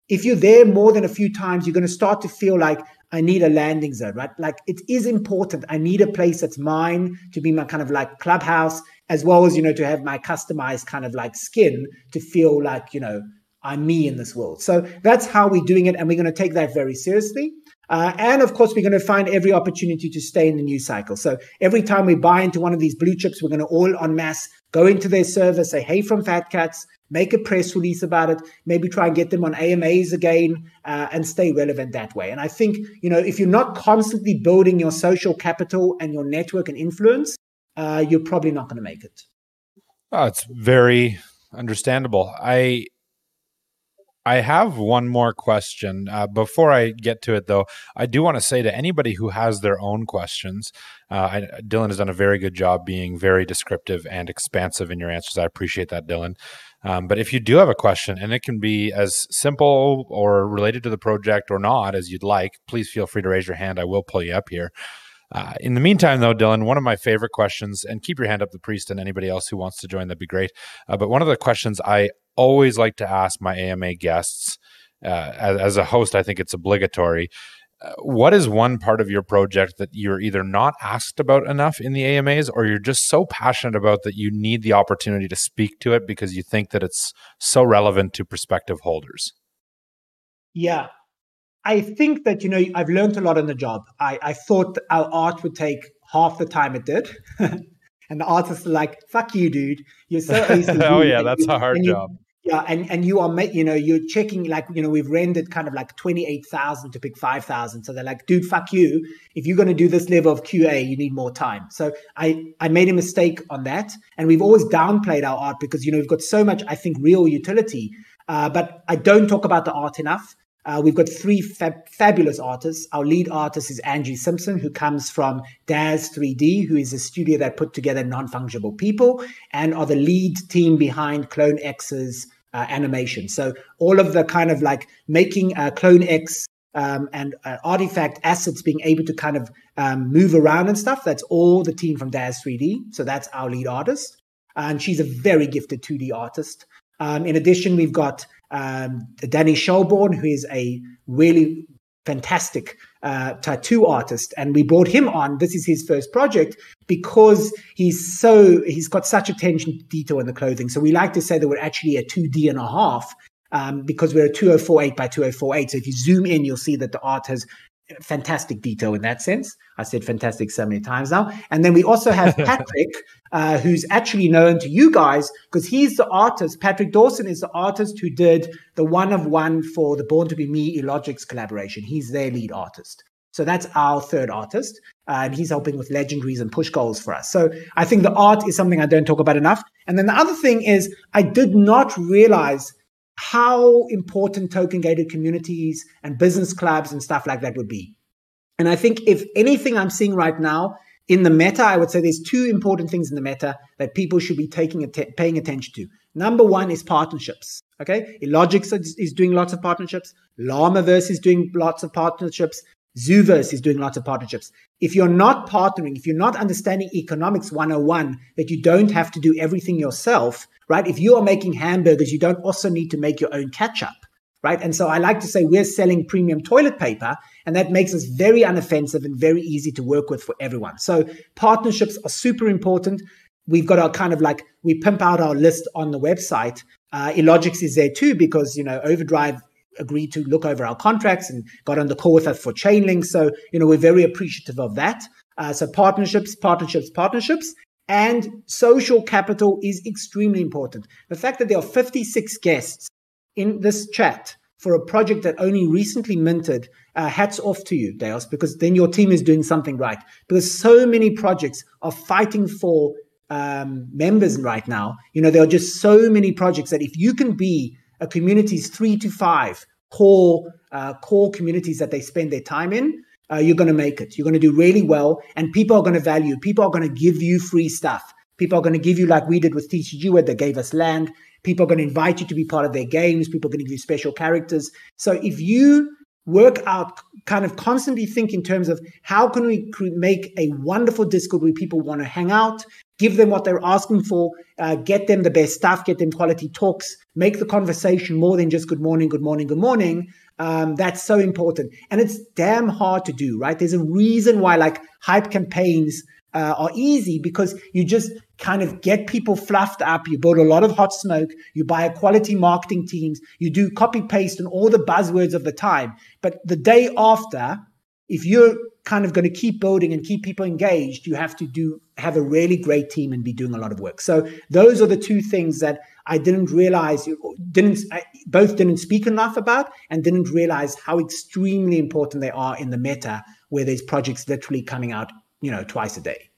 if you're there more than a few times, you're going to start to feel like I need a landing zone, right? Like it is important. I need a place that's mine to be my kind of like clubhouse, as well as, you know, to have my customized kind of like skin to feel like, you know, I'm me in this world. So that's how we're doing it. And we're going to take that very seriously. Uh, and of course, we're going to find every opportunity to stay in the news cycle. So every time we buy into one of these blue chips, we're going to all en masse go into their server, say, hey, from Fat Cats, make a press release about it, maybe try and get them on AMAs again uh, and stay relevant that way. And I think, you know, if you're not constantly building your social capital and your network and influence, uh, you're probably not going to make it. Oh, it's very understandable. I I have one more question. Uh, before I get to it, though, I do want to say to anybody who has their own questions, uh, I, Dylan has done a very good job being very descriptive and expansive in your answers. I appreciate that, Dylan. Um, but if you do have a question, and it can be as simple or related to the project or not as you'd like, please feel free to raise your hand. I will pull you up here. Uh, in the meantime, though, Dylan, one of my favorite questions, and keep your hand up, the priest, and anybody else who wants to join, that'd be great. Uh, but one of the questions I always like to ask my AMA guests, uh, as, as, a host, I think it's obligatory. Uh, what is one part of your project that you're either not asked about enough in the AMAs, or you're just so passionate about that you need the opportunity to speak to it because you think that it's so relevant to prospective holders? Yeah, I think that you know I've learned a lot on the job. I, I thought our art would take half the time it did, and the artists are like, "Fuck you, dude! You're so OCD." oh yeah, that's you, a hard job. yeah, and and you are you know you're checking like you know we've rendered kind of like twenty eight thousand to pick five thousand. So they're like, "Dude, fuck you! If you're going to do this level of QA, you need more time." So I I made a mistake on that, and we've always downplayed our art because you know we've got so much I think real utility. Uh, but I don't talk about the art enough. Uh, we've got three fab- fabulous artists. Our lead artist is Angie Simpson, who comes from Daz 3D, who is a studio that put together non fungible people and are the lead team behind Clone X's uh, animation. So all of the kind of like making uh, Clone X um, and uh, artifact assets being able to kind of um, move around and stuff, that's all the team from Daz 3D. So that's our lead artist. And she's a very gifted 2D artist. Um, in addition, we've got um, Danny Shelbourne, who is a really fantastic uh, tattoo artist, and we brought him on. This is his first project because he's so he's got such attention to detail in the clothing. So we like to say that we're actually a two D and a half um, because we're a 2048 by 2048. So if you zoom in, you'll see that the art has fantastic detail in that sense. I said fantastic so many times now. And then we also have Patrick, uh, who's actually known to you guys because he's the artist. Patrick Dawson is the artist who did the one of one for the Born to Be Me Illogics collaboration. He's their lead artist. So that's our third artist. Uh, and he's helping with legendaries and push goals for us. So I think the art is something I don't talk about enough. And then the other thing is, I did not realize how important token gated communities and business clubs and stuff like that would be. And I think if anything I'm seeing right now in the meta, I would say there's two important things in the meta that people should be taking att- paying attention to. Number one is partnerships. Okay, Illogics is doing lots of partnerships. Llamaverse is doing lots of partnerships. Zooverse is doing lots of partnerships. If you're not partnering, if you're not understanding economics 101, that you don't have to do everything yourself, right? If you are making hamburgers, you don't also need to make your own ketchup, right? And so I like to say we're selling premium toilet paper, and that makes us very unoffensive and very easy to work with for everyone. So partnerships are super important. We've got our kind of like, we pimp out our list on the website. Uh, Illogics is there too because, you know, Overdrive agreed to look over our contracts and got on the call with us for Chainlink. So, you know, we're very appreciative of that. Uh, so partnerships, partnerships, partnerships. And social capital is extremely important. The fact that there are 56 guests in this chat for a project that only recently minted, uh, hats off to you, Deus, because then your team is doing something right. Because so many projects are fighting for um, members right now. You know, there are just so many projects that if you can be a community's three to five core uh, core communities that they spend their time in, uh, you're going to make it. You're going to do really well, and people are going to value. People are going to give you free stuff. People are going to give you like we did with TCG, where they gave us land. People are going to invite you to be part of their games. People are going to give you special characters. So if you work out, kind of constantly think in terms of how can we make a wonderful Discord where people want to hang out, give them what they're asking for, uh, get them the best stuff, get them quality talks, make the conversation more than just good morning, good morning, good morning. Um, that's so important. And it's damn hard to do, right? There's a reason why like hype campaigns uh, are easy because you just kind of get people fluffed up. You build a lot of hot smoke. You buy a quality marketing teams. You do copy paste and all the buzzwords of the time. But the day after, if you're kind of going to keep building and keep people engaged, you have to do have a really great team and be doing a lot of work. So those are the two things that I didn't realize didn't I, both didn't speak enough about and didn't realize how extremely important they are in the meta where there's projects literally coming out, you know, twice a day.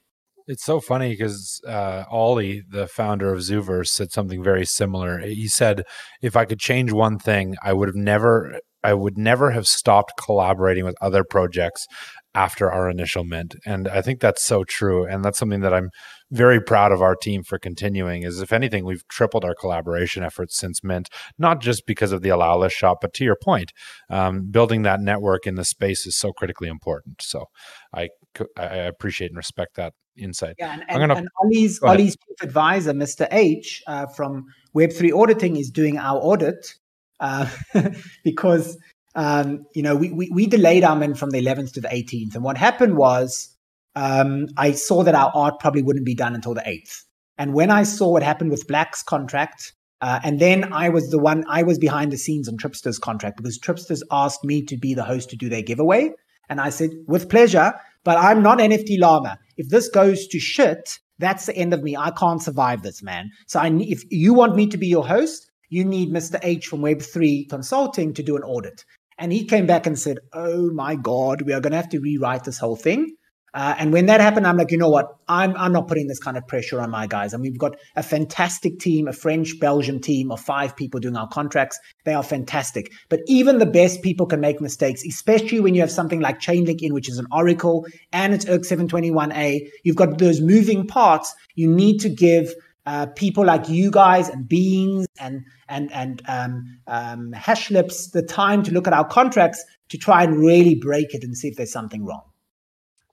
It's so funny because uh, Ollie, the founder of Zooverse, said something very similar. He said, "If I could change one thing, I would have never, I would never have stopped collaborating with other projects after our initial mint." And I think that's so true, and that's something that I'm very proud of our team for continuing. Is if anything, we've tripled our collaboration efforts since mint, not just because of the allow list shop, but to your point, um, building that network in the space is so critically important. So I I appreciate and respect that insight. Yeah, and, and, gonna, and Ollie's, Ollie's chief advisor, Mr. H uh, from Web3 Auditing, is doing our audit uh, because um, you know we, we, we delayed our mint from the 11th to the 18th, and what happened was um, I saw that our art probably wouldn't be done until the 8th. And when I saw what happened with Black's contract, uh, and then I was the one, I was behind the scenes on Tripster's contract because Tripster's asked me to be the host to do their giveaway. And I said, with pleasure, but I'm not NFT Llama. If this goes to shit, that's the end of me. I can't survive this, man. So I if you want me to be your host, you need Mr. H from Web3 Consulting to do an audit. And he came back and said, Oh my God, we are going to have to rewrite this whole thing. Uh, and when that happened, I'm like, you know what? I'm I'm not putting this kind of pressure on my guys. And we've got a fantastic team, a French Belgian team of five people doing our contracts. They are fantastic. But even the best people can make mistakes, especially when you have something like Chainlink in, which is an Oracle, and it's ERC 721A. You've got those moving parts. You need to give uh, people like you guys and Beans and and and um, um, Hashlips the time to look at our contracts to try and really break it and see if there's something wrong.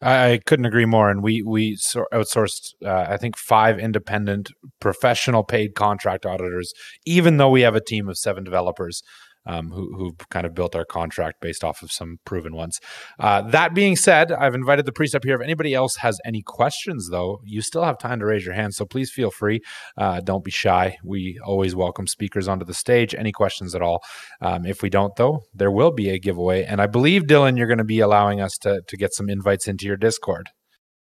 I couldn't agree more. And we we outsourced, uh, I think, five independent professional paid contract auditors, even though we have a team of seven developers um, who who kind of built our contract based off of some proven ones. Uh, that being said, I've invited the priest up here. If anybody else has any questions, though, you still have time to raise your hand. So please feel free. Uh, don't be shy. We always welcome speakers onto the stage. Any questions at all? Um, if we don't, though, there will be a giveaway. And I believe Dylan, you're going to be allowing us to to get some invites into your Discord.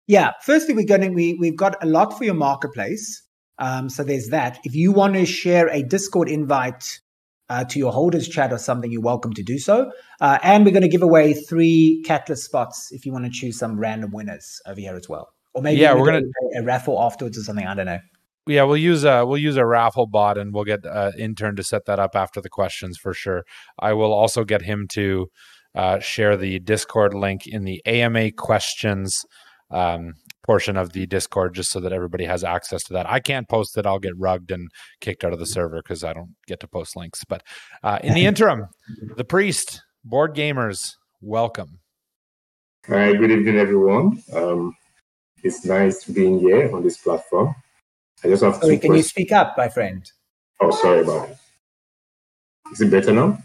Yeah. Firstly, we're going to we we've got a lot for your marketplace. Um, so there's that. If you want to share a Discord invite uh, to your holders chat or something, you're welcome to do so. Uh, and we're going to give away three Catalyst spots if you want to choose some random winners over here as well. Or maybe yeah, we're going to a raffle afterwards or something. I don't know. Yeah, we'll use a we'll use a raffle bot and we'll get an intern to set that up after the questions for sure. I will also get him to uh, share the Discord link in the AMA questions um, portion of the Discord just so that everybody has access to that. I can't post it; I'll get rugged and kicked out of the server because I don't get to post links. But uh, in the interim, the priest, board gamers, welcome. Hi, good evening, everyone. Um, it's nice being here on this platform. I just have sorry, can questions. you speak up, my friend? Oh, sorry about it. Is it better now?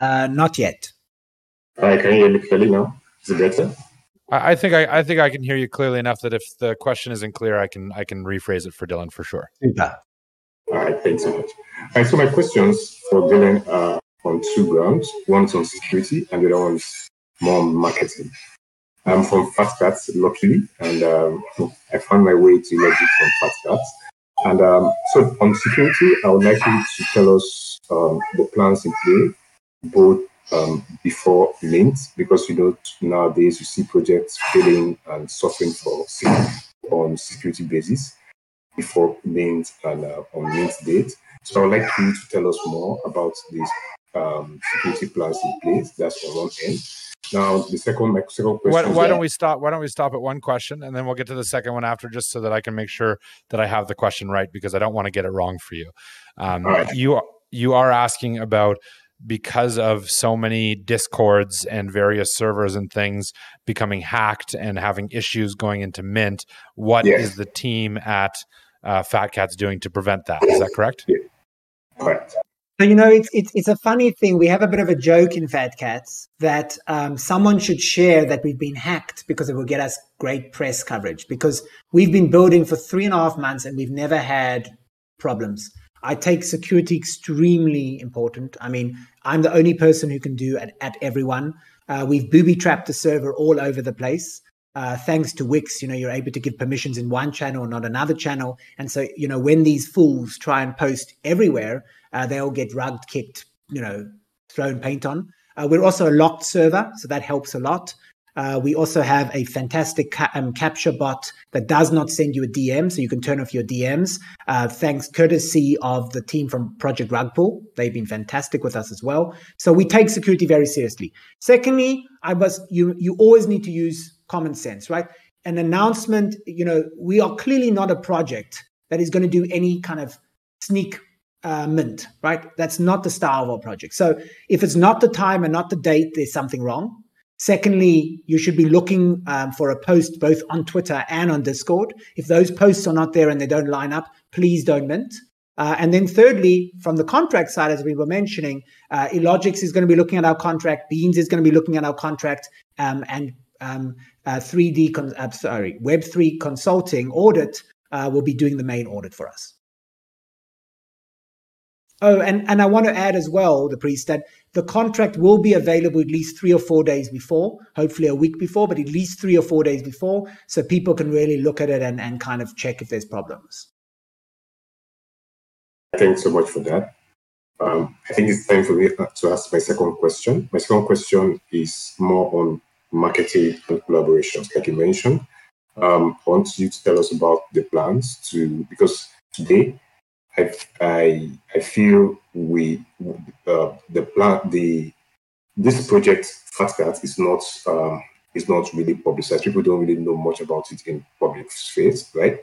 Uh, not yet. Hi, can you hear me clearly now? Is it better? I, think I, I, think I can hear you clearly enough that if the question isn't clear, I can I can rephrase it for Dylan for sure. Yeah. All right, thanks so much. All right, so my questions for Dylan are on two grounds. One's on security, and the other one's more marketing. I'm from Fat Cats, luckily, and um, I found my way to Legit from Fat Cats. And um, so on security, I would like you to tell us um, the plans in play, both um, before mint because you know nowadays you see projects failing and suffering for on security basis before mint and uh, on mint date. So I'd like you to tell us more about these um, security plans in place. That's on one end. Now the second, my second question. Why, why don't we stop? Why don't we stop at one question and then we'll get to the second one after, just so that I can make sure that I have the question right because I don't want to get it wrong for you. Um, right. You you are asking about because of so many discords and various servers and things becoming hacked and having issues going into mint What yes. is the team at uh, fat cats doing to prevent that? Is that correct? Correct. So you know it's, it's it's a funny thing. We have a bit of a joke in fat cats that um, someone should share that we've been hacked because it will get us great press coverage because we've been building for three and a half months and we've never had problems I take security extremely important. I mean, I'm the only person who can do at, at everyone. Uh, we've booby trapped the server all over the place. Uh, thanks to Wick, you know, you're able to give permissions in one channel, not another channel. And so, you know, when these fools try and post everywhere, uh, they'll get rugged, kicked, you know, thrown paint on. Uh, we're also a locked server, so that helps a lot. Uh, we also have a fantastic ca- um, captcha bot that does not send you a DM, so you can turn off your DMs. Uh, thanks, courtesy of the team from Project Rugpool. They've been fantastic with us as well. So we take security very seriously. Secondly, I was you. You always need to use common sense, right? An announcement. You know, we are clearly not a project that is going to do any kind of sneak uh, mint, right? That's not the style of our project. So if it's not the time and not the date, there's something wrong. Secondly, you should be looking um, for a post both on Twitter and on Discord. If those posts are not there and they don't line up, please don't mint. Uh, and then thirdly, from the contract side, as we were mentioning, uh, Illogics is going to be looking at our contract. Beans is going to be looking at our contract, um, and um, uh, 3D, con- uh, sorry, Web3 Consulting Audit uh, will be doing the main audit for us. Oh, and, and I want to add as well, the priest, that the contract will be available at least three or four days before, hopefully a week before, but at least three or four days before, so people can really look at it and, and kind of check if there's problems. Thanks so much for that. Um, I think it's time for me to ask my second question. My second question is more on marketing and collaborations, like you mentioned. Um, I want you to tell us about the plans to, because today I, I, I feel we uh, the plan the this project FatCat is not um, is not really publicized. People don't really know much about it in public space, right?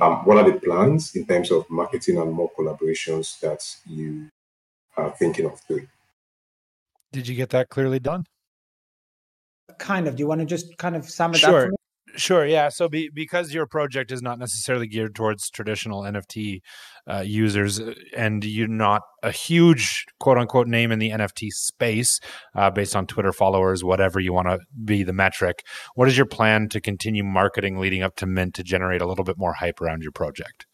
Um, what are the plans in terms of marketing and more collaborations that you are thinking of doing? Did you get that clearly done? Kind of. Do you want to just kind of sum it sure. up? Sure, yeah. So be, because your project is not necessarily geared towards traditional NFT uh, users, uh, and you're not a huge quote unquote name in the NFT space, uh, based on Twitter followers, whatever you want to be the metric, what is your plan to continue marketing leading up to Mint to generate a little bit more hype around your project?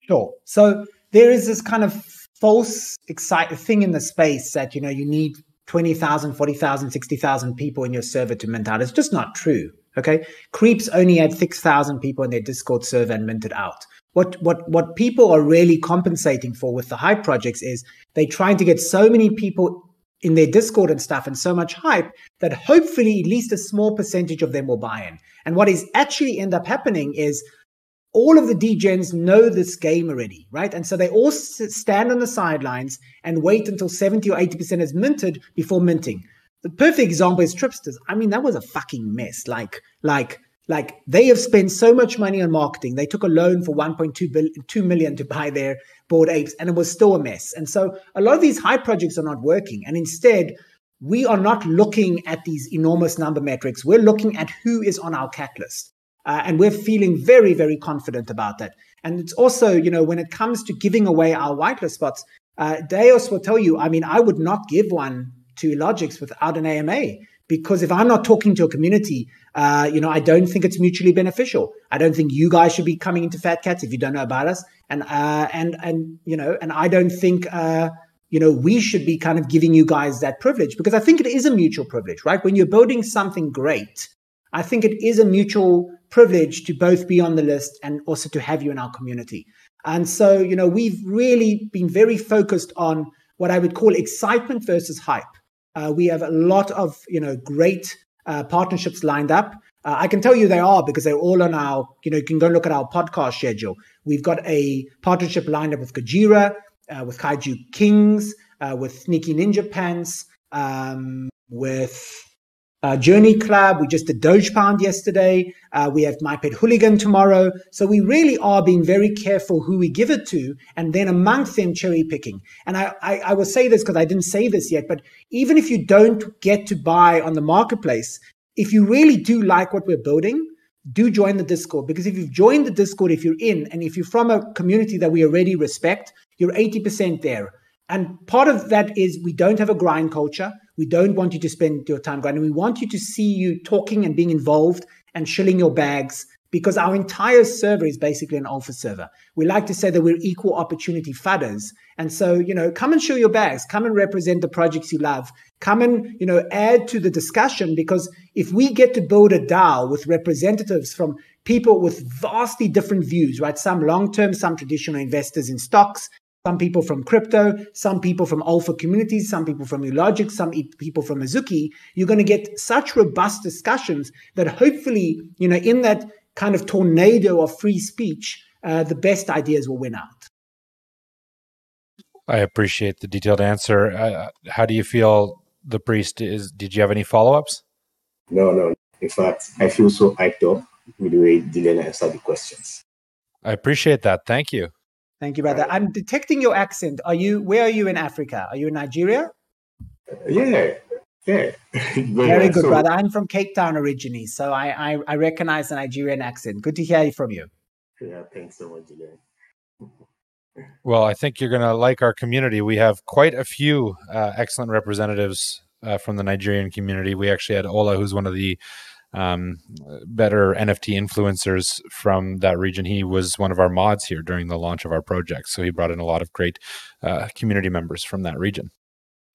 Sure. So there is this kind of false excite thing in the space that you know you need 20,000, 40,000, 60,000 people in your server to mint out. It's just not true. Okay. Creeps only had 6,000 people in their Discord server and minted out. What, what, what people are really compensating for with the hype projects is they're trying to get so many people in their Discord and stuff and so much hype that hopefully at least a small percentage of them will buy in. And what is actually end up happening is all of the degens know this game already, right? And so they all stand on the sidelines and wait until 70 or 80% is minted before minting. The perfect example is Tripsters. I mean, that was a fucking mess. Like, like, like they have spent so much money on marketing. They took a loan for 1.2 billion, 2 million to buy their bored apes, and it was still a mess. And so a lot of these high projects are not working. And instead, we are not looking at these enormous number metrics. We're looking at who is on our cat list. Uh, and we're feeling very, very confident about that. And it's also, you know, when it comes to giving away our whitelist spots, uh, Deus will tell you, I mean, I would not give one to Illogics without an AMA because if I'm not talking to a community, uh, you know, I don't think it's mutually beneficial. I don't think you guys should be coming into Fat Cats if you don't know about us, and uh, and and you know, and I don't think uh, you know we should be kind of giving you guys that privilege because I think it is a mutual privilege, right? When you're building something great, I think it is a mutual privilege to both be on the list and also to have you in our community. And so, you know, we've really been very focused on what I would call excitement versus hype. Uh, we have a lot of you know great uh, partnerships lined up. Uh, I can tell you they are because they're all on our. You know, you can go look at our podcast schedule. We've got a partnership lined up with Gojira, uh, with Kaiju Kings, uh, with Sneaky Ninja Pants, um, with uh, Journey Club. We just did Doge Pound yesterday. Uh, we have My Pet Hooligan tomorrow. So we really are being very careful who we give it to, and then amongst them cherry picking. And I, I, I will say this because I didn't say this yet, but even if you don't get to buy on the marketplace, if you really do like what we're building, do join the Discord because if you've joined the Discord, if you're in, and if you're from a community that we already respect, you're 80% there. And part of that is we don't have a grind culture. We don't want you to spend your time grinding. We want you to see you talking and being involved and shilling your bags because our entire server is basically an alpha server. We like to say that we're equal opportunity fudders. And so, you know, come and show your bags, come and represent the projects you love, come and, you know, add to the discussion because if we get to build a DAO with representatives from people with vastly different views, right? Some long term, some traditional investors in stocks, some people from crypto, some people from alpha communities, some people from Illogic, some people from Azuki, you're going to get such robust discussions that hopefully, you know, in that kind of tornado of free speech, uh, the best ideas will win out. I appreciate the detailed answer. Uh, how do you feel the priest is? Did you have any follow ups? No, no. In fact, I feel so hyped up with the way Dylan answered the questions. I appreciate that. Thank you. Thank you, brother. I'm detecting your accent. Are you? Where are you in Africa? Are you in Nigeria? Yeah, yeah. Very good, so, brother. I'm from Cape Town originally, so I, I, I recognize the Nigerian accent. Good to hear from you. Yeah, thanks so much, Julian. Well, I think you're going to like our community. We have quite a few uh, excellent representatives uh, from the Nigerian community. We actually had Ola, who's one of the um, better NFT influencers from that region. He was one of our mods here during the launch of our project. So he brought in a lot of great uh, community members from that region.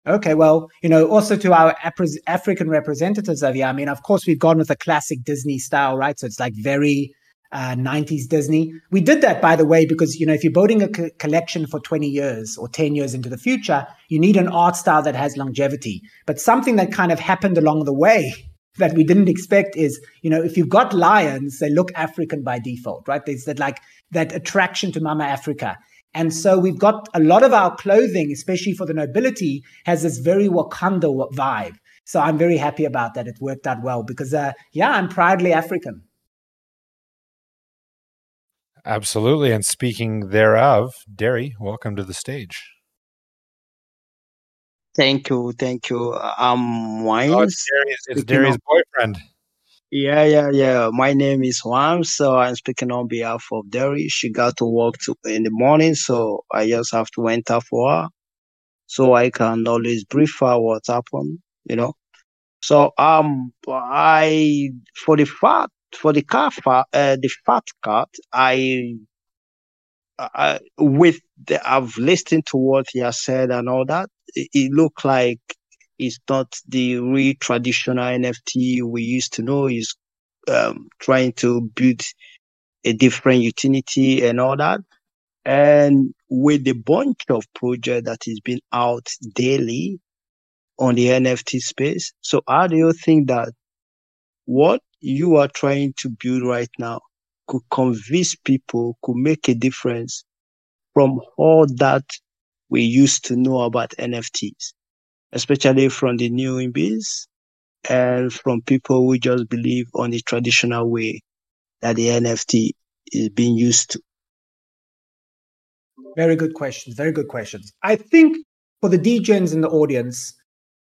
Okay, well, you know, also to our African representatives of here, I mean, of course, we've gone with a classic Disney style, right? So it's like very uh, 90s Disney. We did that, by the way, because, you know, if you're building a co- collection for 20 years or 10 years into the future, you need an art style that has longevity. But something that kind of happened along the way that we didn't expect is, you know, if you've got lions, they look African by default, right? There's that like that attraction to Mama Africa. And so we've got a lot of our clothing, especially for the nobility, has this very Wakanda vibe. So I'm very happy about that. It worked out well because, uh, yeah, I'm proudly African. Absolutely. And speaking thereof, Derry, welcome to the stage. Thank you, thank you. I'm Wines. Oh, it's Derry's, it's Derry's boyfriend. Yeah, yeah, yeah. My name is Juan, so I'm speaking on behalf of Derry. She got to work to, in the morning, so I just have to enter for her, so I can always brief her what happened. You know. So um, I for the fat for the car fat, uh, the fat cat, I uh, with the, I've listened to what he has said and all that. It, looked like it's not the real traditional NFT we used to know. Is um, trying to build a different utility and all that. And with the bunch of project that is being out daily on the NFT space. So how do you think that what you are trying to build right now could convince people, could make a difference from all that we used to know about NFTs, especially from the new and from people who just believe on the traditional way that the NFT is being used to. Very good questions. Very good questions. I think for the degens in the audience,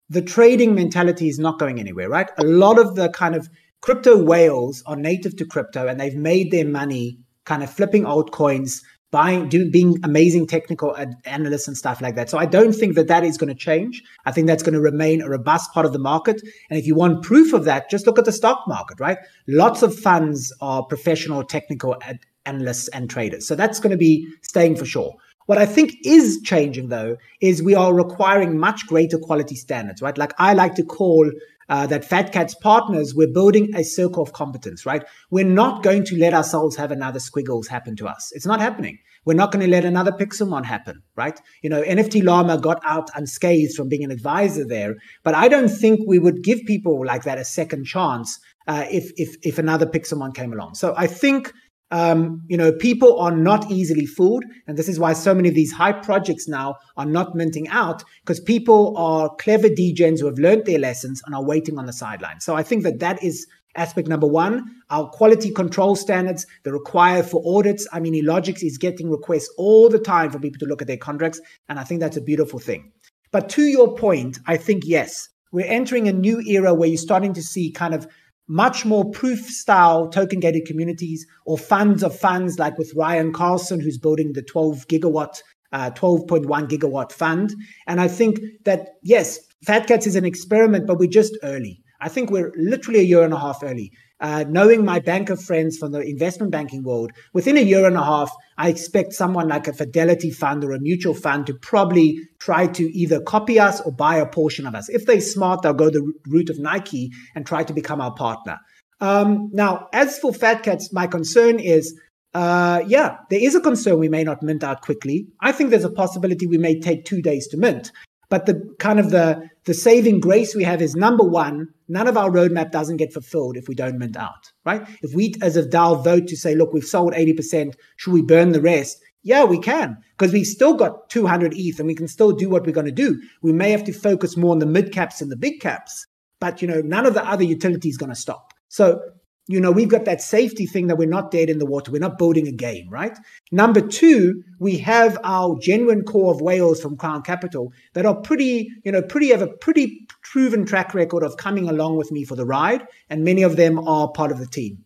the trading mentality is not going anywhere, right? A lot of the kind of crypto whales are native to crypto and they've made their money kind of flipping altcoins, buying, doing, being amazing technical ad- analysts and stuff like that. So I don't think that that is going to change. I think that's going to remain a robust part of the market. And if you want proof of that, just look at the stock market, right? Lots of funds are professional technical ad- analysts and traders. So that's going to be staying for sure. What I think is changing though is we are requiring much greater quality standards, right? Like I like to call uh, that Fat Cat's partners, we're building a circle of competence, right? We're not going to let ourselves have another squiggles happen to us. It's not happening. We're not going to let another Pixelmon happen, right? You know, NFT Llama got out unscathed from being an advisor there, but I don't think we would give people like that a second chance uh, if if if another Pixelmon came along. So I think um, you know, people are not easily fooled. And this is why so many of these high projects now are not minting out because people are clever degens who have learned their lessons and are waiting on the sidelines. So I think that that is aspect number one. Our quality control standards, the required for audits. I mean, Illogics is getting requests all the time for people to look at their contracts. And I think that's a beautiful thing. But to your point, I think, yes, we're entering a new era where you're starting to see kind of much more proof style token gated communities or funds of funds like with Ryan Carlson, who's building the 12 gigawatt, uh, 12.1 gigawatt fund. And I think that, yes, Fat Cats is an experiment, but we're just early. I think we're literally a year and a half early. Uh, knowing my banker friends from the investment banking world, within a year and a half, I expect someone like a Fidelity fund or a mutual fund to probably try to either copy us or buy a portion of us. If they're smart, they'll go the route of Nike and try to become our partner. Um, now, as for Fat Cats, my concern is uh, yeah, there is a concern we may not mint out quickly. I think there's a possibility we may take two days to mint. But the kind of the the saving grace we have is number one, none of our roadmap doesn't get fulfilled if we don't mint out, right? If we as a DAO vote to say, look, we've sold 80%, should we burn the rest? Yeah, we can, because we've still got 200 ETH and we can still do what we're going to do. We may have to focus more on the mid caps and the big caps, but you know, none of the other utilities going to stop. So you know, we've got that safety thing that we're not dead in the water. We're not building a game, right? Number two, we have our genuine core of whales from Crown Capital that are pretty, you know, pretty have a pretty proven track record of coming along with me for the ride, and many of them are part of the team.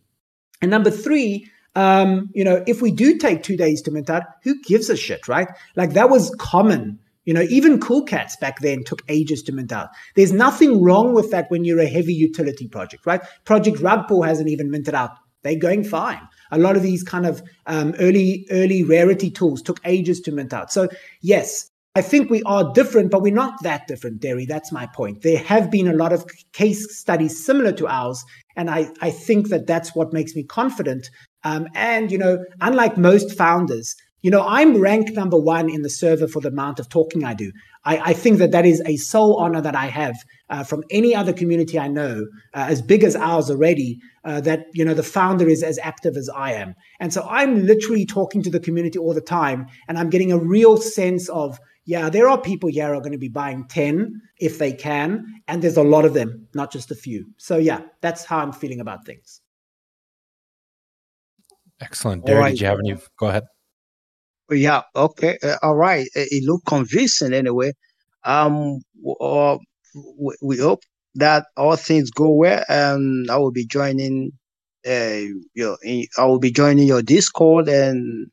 And number three, um, you know, if we do take two days to mint out, who gives a shit, right? Like that was common you know, even Cool Cats back then took ages to mint out. There's nothing wrong with that when you're a heavy utility project, right? Project Rugpool hasn't even minted out. They're going fine. A lot of these kind of um, early early rarity tools took ages to mint out. So yes, I think we are different, but we're not that different, Derry. That's my point. There have been a lot of case studies similar to ours, and I, I think that that's what makes me confident. Um, and you know, unlike most founders, you know, I'm ranked number one in the server for the amount of talking I do. I, I think that that is a sole honor that I have uh, from any other community I know, uh, as big as ours already, uh, that, you know, the founder is as active as I am. And so I'm literally talking to the community all the time, and I'm getting a real sense of, yeah, there are people here who are going to be buying 10 if they can, and there's a lot of them, not just a few. So, yeah, that's how I'm feeling about things. Excellent. Derry, right. did you have any? Go ahead. Yeah. Okay. Uh, all right. It, it looked convincing anyway. Um. Uh, we, hope that all things go well, and I will be joining. Uh, your, I will be joining your Discord and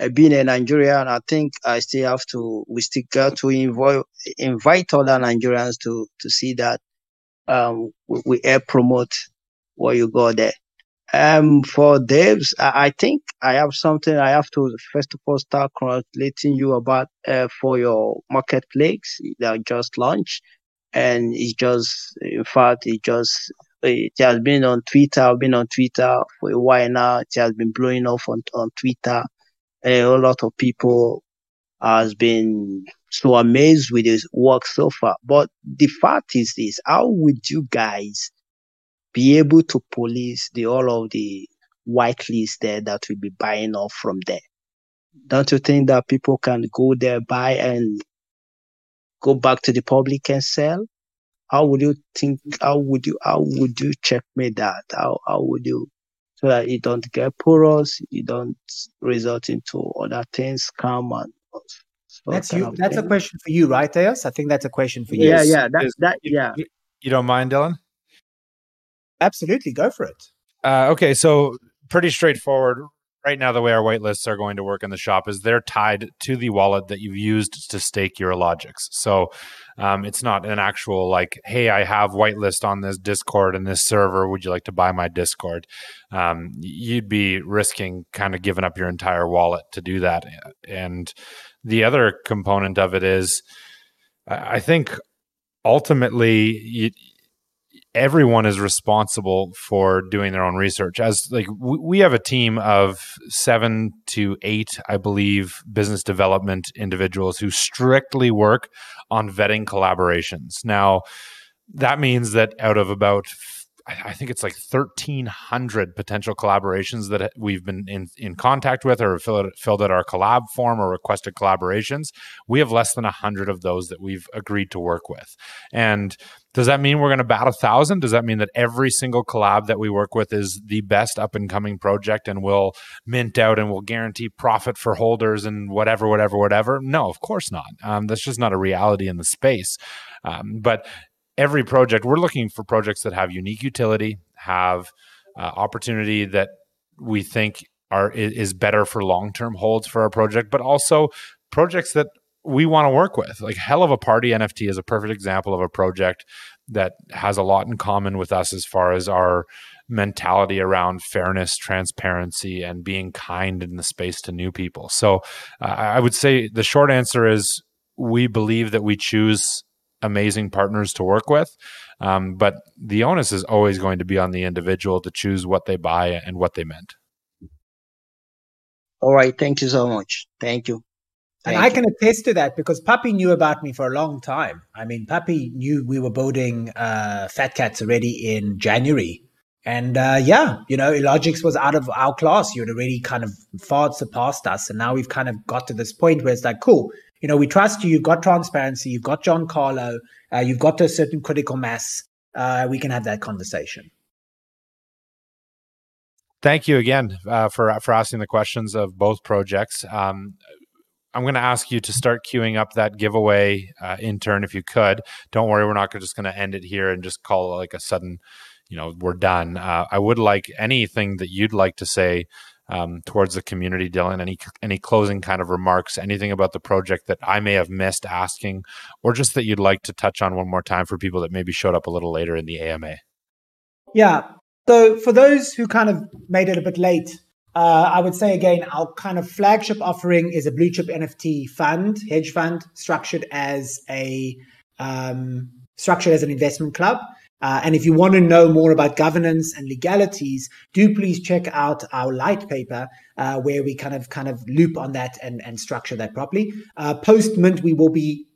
uh, being a Nigerian, I think I still have to. We still got to invite invite other Nigerians to to see that um we, we help promote what you got there. Um, for devs, I, think I have something I have to first of all start congratulating you about uh, for your marketplace that just launched, and it's just in fact it just it has been on Twitter. I've been on Twitter for a while now. It has been blowing off on on Twitter. a lot of people has been so amazed with his work so far. But the fact is this: how would you guys be able to police the all of the whitelist there that will be buying off from there. Don't you think that people can go there, buy and go back to the public and sell? How would you think how would you how would you checkmate that? How how would you so that you don't get porous, you don't result into other things, scam and that's you. That's thing. a question for you, right, Theos? I think that's a question for you. Yeah, yeah, that, that, yeah. You don't mind, Dylan? Absolutely, go for it. Uh, okay, so pretty straightforward. Right now, the way our whitelists are going to work in the shop is they're tied to the wallet that you've used to stake your logics. So um, it's not an actual like, hey, I have whitelist on this Discord and this server. Would you like to buy my Discord? Um, you'd be risking kind of giving up your entire wallet to do that. And the other component of it is, I think ultimately you, everyone is responsible for doing their own research. As like we have a team of seven to eight i believe business development individuals who strictly work on vetting collaborations. Now that means that out of about I think it's like 1,300 potential collaborations that we've been in, in contact with or filled, filled out our collab form or requested collaborations. We have less than 100 of those that we've agreed to work with. And does that mean we're going to bat a thousand? Does that mean that every single collab that we work with is the best up and coming project and will mint out and will guarantee profit for holders and whatever, whatever, whatever? No, of course not. Um, that's just not a reality in the space. Um, but every project, we're looking for projects that have unique utility, have uh, opportunity that we think are is better for long term holds for our project, but also projects that we want to work with. Like Hell of a Party NFT is a perfect example of a project that has a lot in common with us as far as our mentality around fairness, transparency, and being kind in the space to new people. So uh, I would say the short answer is we believe that we choose amazing partners to work with. Um, but the onus is always going to be on the individual to choose what they buy and what they meant. All right. Thank you so much. Thank you. Thank and I can attest to that because Puppy knew about me for a long time. I mean, Puppy knew we were building uh, Fat Cats already in January. And uh, yeah, you know, Illogics was out of our class. You had already kind of far surpassed us. And now we've kind of got to this point where it's like, cool, you know, we trust you. You've got transparency. You've got John Carlo. Uh, you've got a certain critical mass. Uh, we can have that conversation. Thank you again uh, for for asking the questions of both projects. Um, I'm going to ask you to start queuing up that giveaway uh, intern if you could. Don't worry, we're not just going to end it here and just call it like a sudden, you know, we're done. Uh, I would like anything that you'd like to say um, towards the community, Dylan. Any any closing kind of remarks, anything about the project that I may have missed asking, or just that you'd like to touch on one more time for people that maybe showed up a little later in the AMA. Yeah, so for those who kind of made it a bit late, uh, I would say again, our kind of flagship offering is a blue chip NFT fund, hedge fund, structured as a um, structured as an investment club. Uh, and if you want to know more about governance and legalities, do please check out our light paper uh, where we kind of kind of loop on that and, and structure that properly. Uh, Post mint, we will be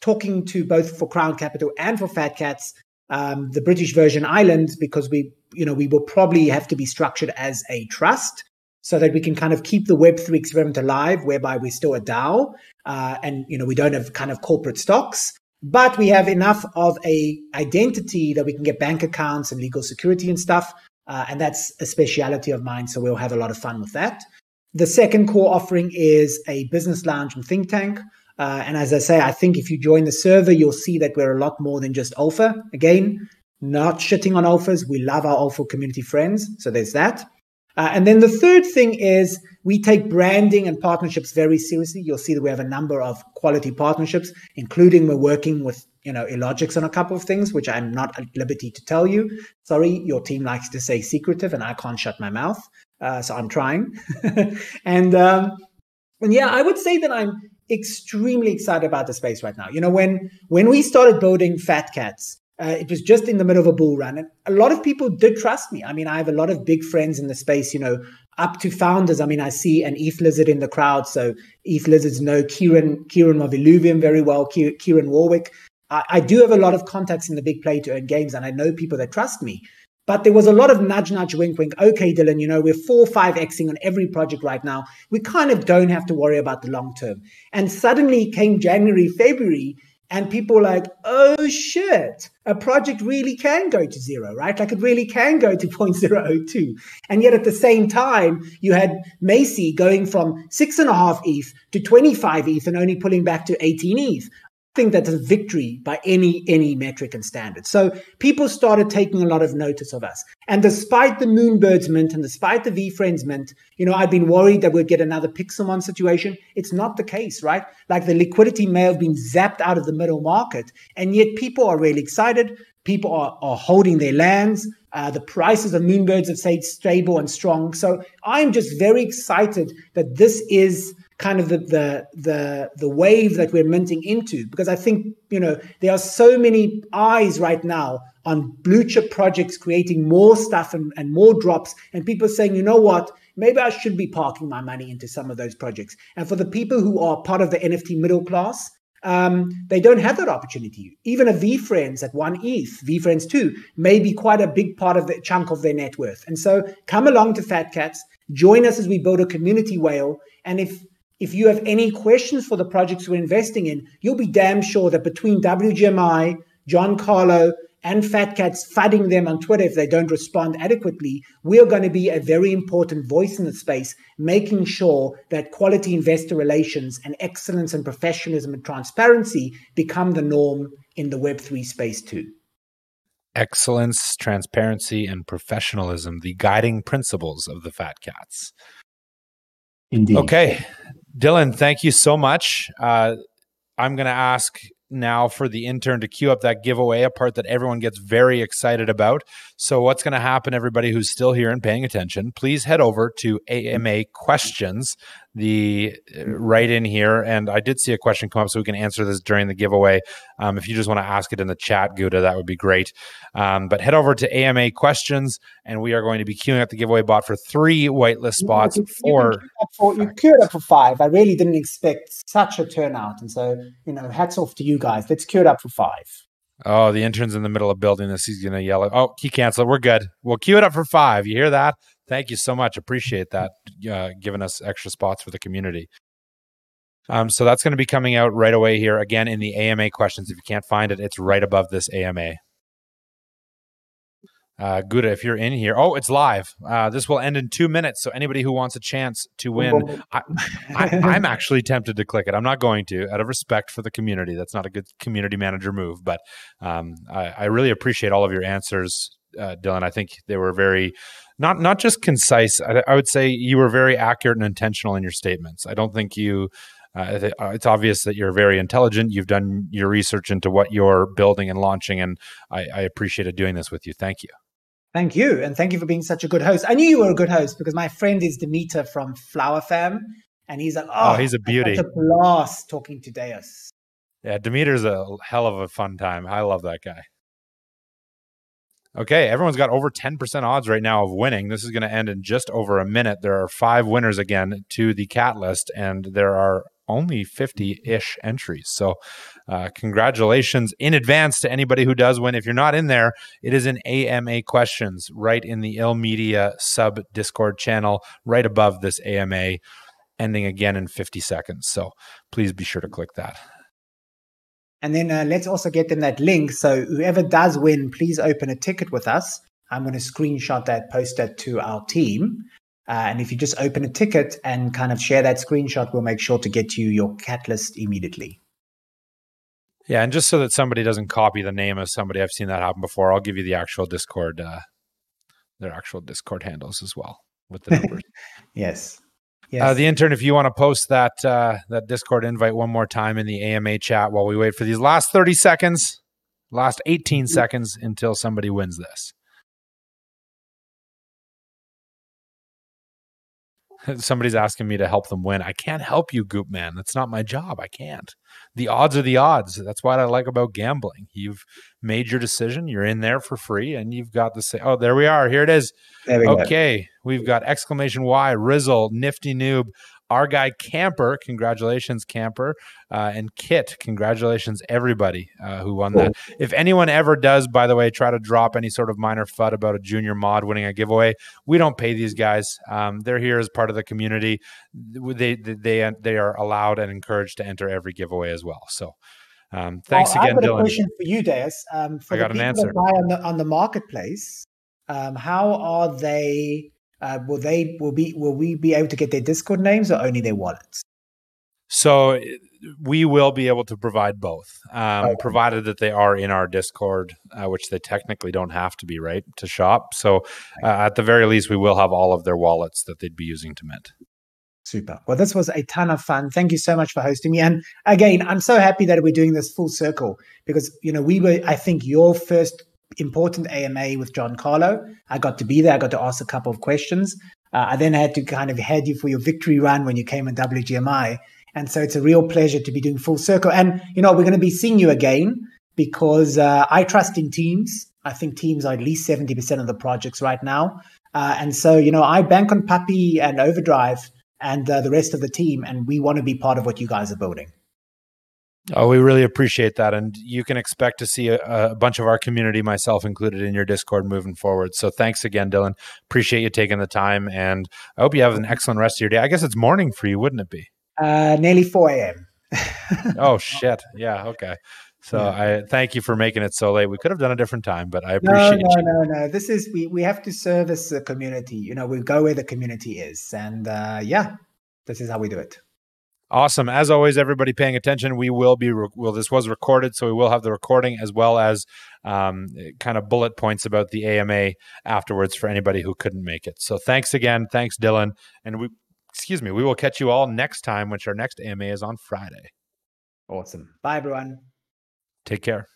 talking to both for Crown Capital and for Fat Cats um, the British Virgin Islands because we, you know, we will probably have to be structured as a trust so that we can kind of keep the Web3 experiment alive, whereby we're still a DAO uh, and, you know, we don't have kind of corporate stocks, but we have enough of a identity that we can get bank accounts and legal security and stuff. Uh, and that's a speciality of mine. So we'll have a lot of fun with that. The second core offering is a business lounge and think tank. Uh, and as I say, I think if you join the server, you'll see that we're a lot more than just alpha. Again, not shitting on alphas. We love our alpha community friends. So there's that. Uh, and then the third thing is we take branding and partnerships very seriously. You'll see that we have a number of quality partnerships, including we're working with you know Illogics on a couple of things, which I'm not at liberty to tell you. Sorry, your team likes to say secretive, and I can't shut my mouth, uh, so I'm trying. and um, and yeah, I would say that I'm extremely excited about the space right now. You know, when when we started building Fat Cats, uh, it was just in the middle of a bull run, and a lot of people did trust me. I mean, I have a lot of big friends in the space. You know, up to founders. I mean, I see an ETH Lizard in the crowd, so ETH Lizards know Kieran Kieran of Illuvium very well, Kieran Warwick. I, I do have a lot of contacts in the big play to earn games, and I know people that trust me. But there was a lot of nudge, nudge, wink, wink. Okay, Dylan, you know, we're four, five Xing on every project right now. We kind of don't have to worry about the long term. And suddenly came January, February, and people like, oh shit, a project really can go to zero, right? Like it really can go to 0.002. And yet at the same time, you had Macy going from six and a half ETH to 25 ETH and only pulling back to 18 ETH think that's a victory by any any metric and standard. So people started taking a lot of notice of us. And despite the Moonbirds mint and despite the VeeFriends mint, you know, I'd been worried that we'd get another Pixelmon situation. It's not the case, right? Like the liquidity may have been zapped out of the middle market, and yet people are really excited. People are, are holding their lands. Uh, the prices of Moonbirds have stayed stable and strong. So I'm just very excited that this is kind of the, the the the wave that we're minting into because I think you know there are so many eyes right now on blue chip projects creating more stuff and, and more drops and people saying you know what maybe I should be parking my money into some of those projects and for the people who are part of the NFT middle class um, they don't have that opportunity. Even a VeeFriends at one ETH, VeeFriends two, may be quite a big part of the chunk of their net worth. And so come along to Fat Cats, join us as we build a community whale. And if if you have any questions for the projects we're investing in, you'll be damn sure that between WGMI, John Carlo, and Fat Cats fudding them on Twitter if they don't respond adequately, we're going to be a very important voice in the space, making sure that quality investor relations and excellence and professionalism and transparency become the norm in the Web3 space too. Excellence, transparency, and professionalism, the guiding principles of the Fat Cats. Indeed. Okay. Dylan, thank you so much. Uh, I'm going to ask now for the intern to queue up that giveaway, a part that everyone gets very excited about. So, what's going to happen, everybody who's still here and paying attention, please head over to AMA Questions. The uh, right in here. And I did see a question come up, so we can answer this during the giveaway. Um, if you just want to ask it in the chat, Gouda, that would be great. Um, but head over to AMA questions, and we are going to be queuing up the giveaway bot for three whitelist spots you, for. for you queued up for five. I really didn't expect such a turnout, and so you know, hats off to you guys. Let's queue it up for five. Oh, the intern's in the middle of building this. He's going to yell. Oh, he canceled. We're good. We'll queue it up for five. You hear that? Thank you so much. Appreciate that. Uh, giving us extra spots for the community. Um, so that's going to be coming out right away here again in the AMA questions. If you can't find it, it's right above this AMA. Uh, Gouda, if you're in here, oh, it's live. Uh, this will end in two minutes. So anybody who wants a chance to win, I, am actually tempted to click it. I'm not going to, out of respect for the community. That's not a good community manager move, but um, I, I, really appreciate all of your answers, uh, Dylan. I think they were very not not just concise. I, I, would say you were very accurate and intentional in your statements. I don't think you. Uh, uh, it's obvious that you're very intelligent. You've done your research into what you're building and launching, and I, I appreciated doing this with you. Thank you. Thank you, and thank you for being such a good host. I knew you were a good host because my friend is Demeter from Flower Fam, and he's like, oh, oh he's a beauty. It's a blast talking to Deus. Yeah, Demeter's a hell of a fun time. I love that guy. Okay, everyone's got over 10% odds right now of winning. This is going to end in just over a minute. There are five winners again to the cat list, and there are only 50 ish entries. So, uh, congratulations in advance to anybody who does win. If you're not in there, it is in AMA questions right in the Ill Media sub Discord channel, right above this AMA, ending again in 50 seconds. So, please be sure to click that. And then uh, let's also get them that link. So whoever does win, please open a ticket with us. I'm going to screenshot that, post that to our team. Uh, and if you just open a ticket and kind of share that screenshot, we'll make sure to get you your cat list immediately. Yeah, and just so that somebody doesn't copy the name of somebody, I've seen that happen before. I'll give you the actual Discord, uh, their actual Discord handles as well with the numbers. yes. Uh, yes. Uh, the intern, if you want to post that uh, that Discord invite one more time in the AMA chat while we wait for these last 30 seconds, last 18 mm-hmm. seconds until somebody wins this. Somebody's asking me to help them win. I can't help you, Goop Man. That's not my job. I can't. The odds are the odds. That's what I like about gambling. You've made your decision. You're in there for free, and you've got to say, "Oh, there we are. Here it is." We okay, go. we've got exclamation Y, Rizzle, Nifty Noob, our guy Camper, congratulations, Camper, uh, and Kit, congratulations, everybody uh, who won that. If anyone ever does, by the way, try to drop any sort of minor fud about a junior mod winning a giveaway, we don't pay these guys. Um, they're here as part of the community. They they they are allowed and encouraged to enter every giveaway as well. So. Um, thanks well, again, Dylan. I've got a question for you, Deus. Um, for I got an answer. on the, on the marketplace, um, how are they uh, will they will be will we be able to get their Discord names or only their wallets? So we will be able to provide both, um, okay. provided that they are in our Discord, uh, which they technically don't have to be, right, to shop. So uh, at the very least, we will have all of their wallets that they'd be using to mint. Super. Well, this was a ton of fun. Thank you so much for hosting me. And again, I'm so happy that we're doing this full circle because you know we were, I think, your first important AMA with John Carlo. I got to be there. I got to ask a couple of questions. Uh, I then had to kind of head you for your victory run when you came in WGMI. And so it's a real pleasure to be doing full circle. And, you know, we're going to be seeing you again because uh, I trust in teams. I think teams are at least 70% of the projects right now. Uh, and so, you know, I bank on Puppy and Overdrive and uh, the rest of the team, and we want to be part of what you guys are building. Oh, we really appreciate that. And you can expect to see a, a, bunch of our community, myself included, in your Discord moving forward. So thanks again, Dylan. Appreciate you taking the time. And I hope you have an excellent rest of your day. I guess it's morning for you, wouldn't it be? Uh, nearly 4 a.m. oh, shit. Yeah. Okay. So yeah. I thank you for making it so late. We could have done a different time, but I appreciate no, no, you. No, no, no. This is, we, we have to service the community. You know, we go where the community is. And uh, yeah, this is how we do it. Awesome. As always, everybody paying attention. We will be, re- well, this was recorded, so we will have the recording as well as um, kind of bullet points about the AMA afterwards for anybody who couldn't make it. So thanks again. Thanks, Dylan. And we, excuse me, we will catch you all next time, which our next AMA is on Friday. Awesome. Bye, everyone. Take care.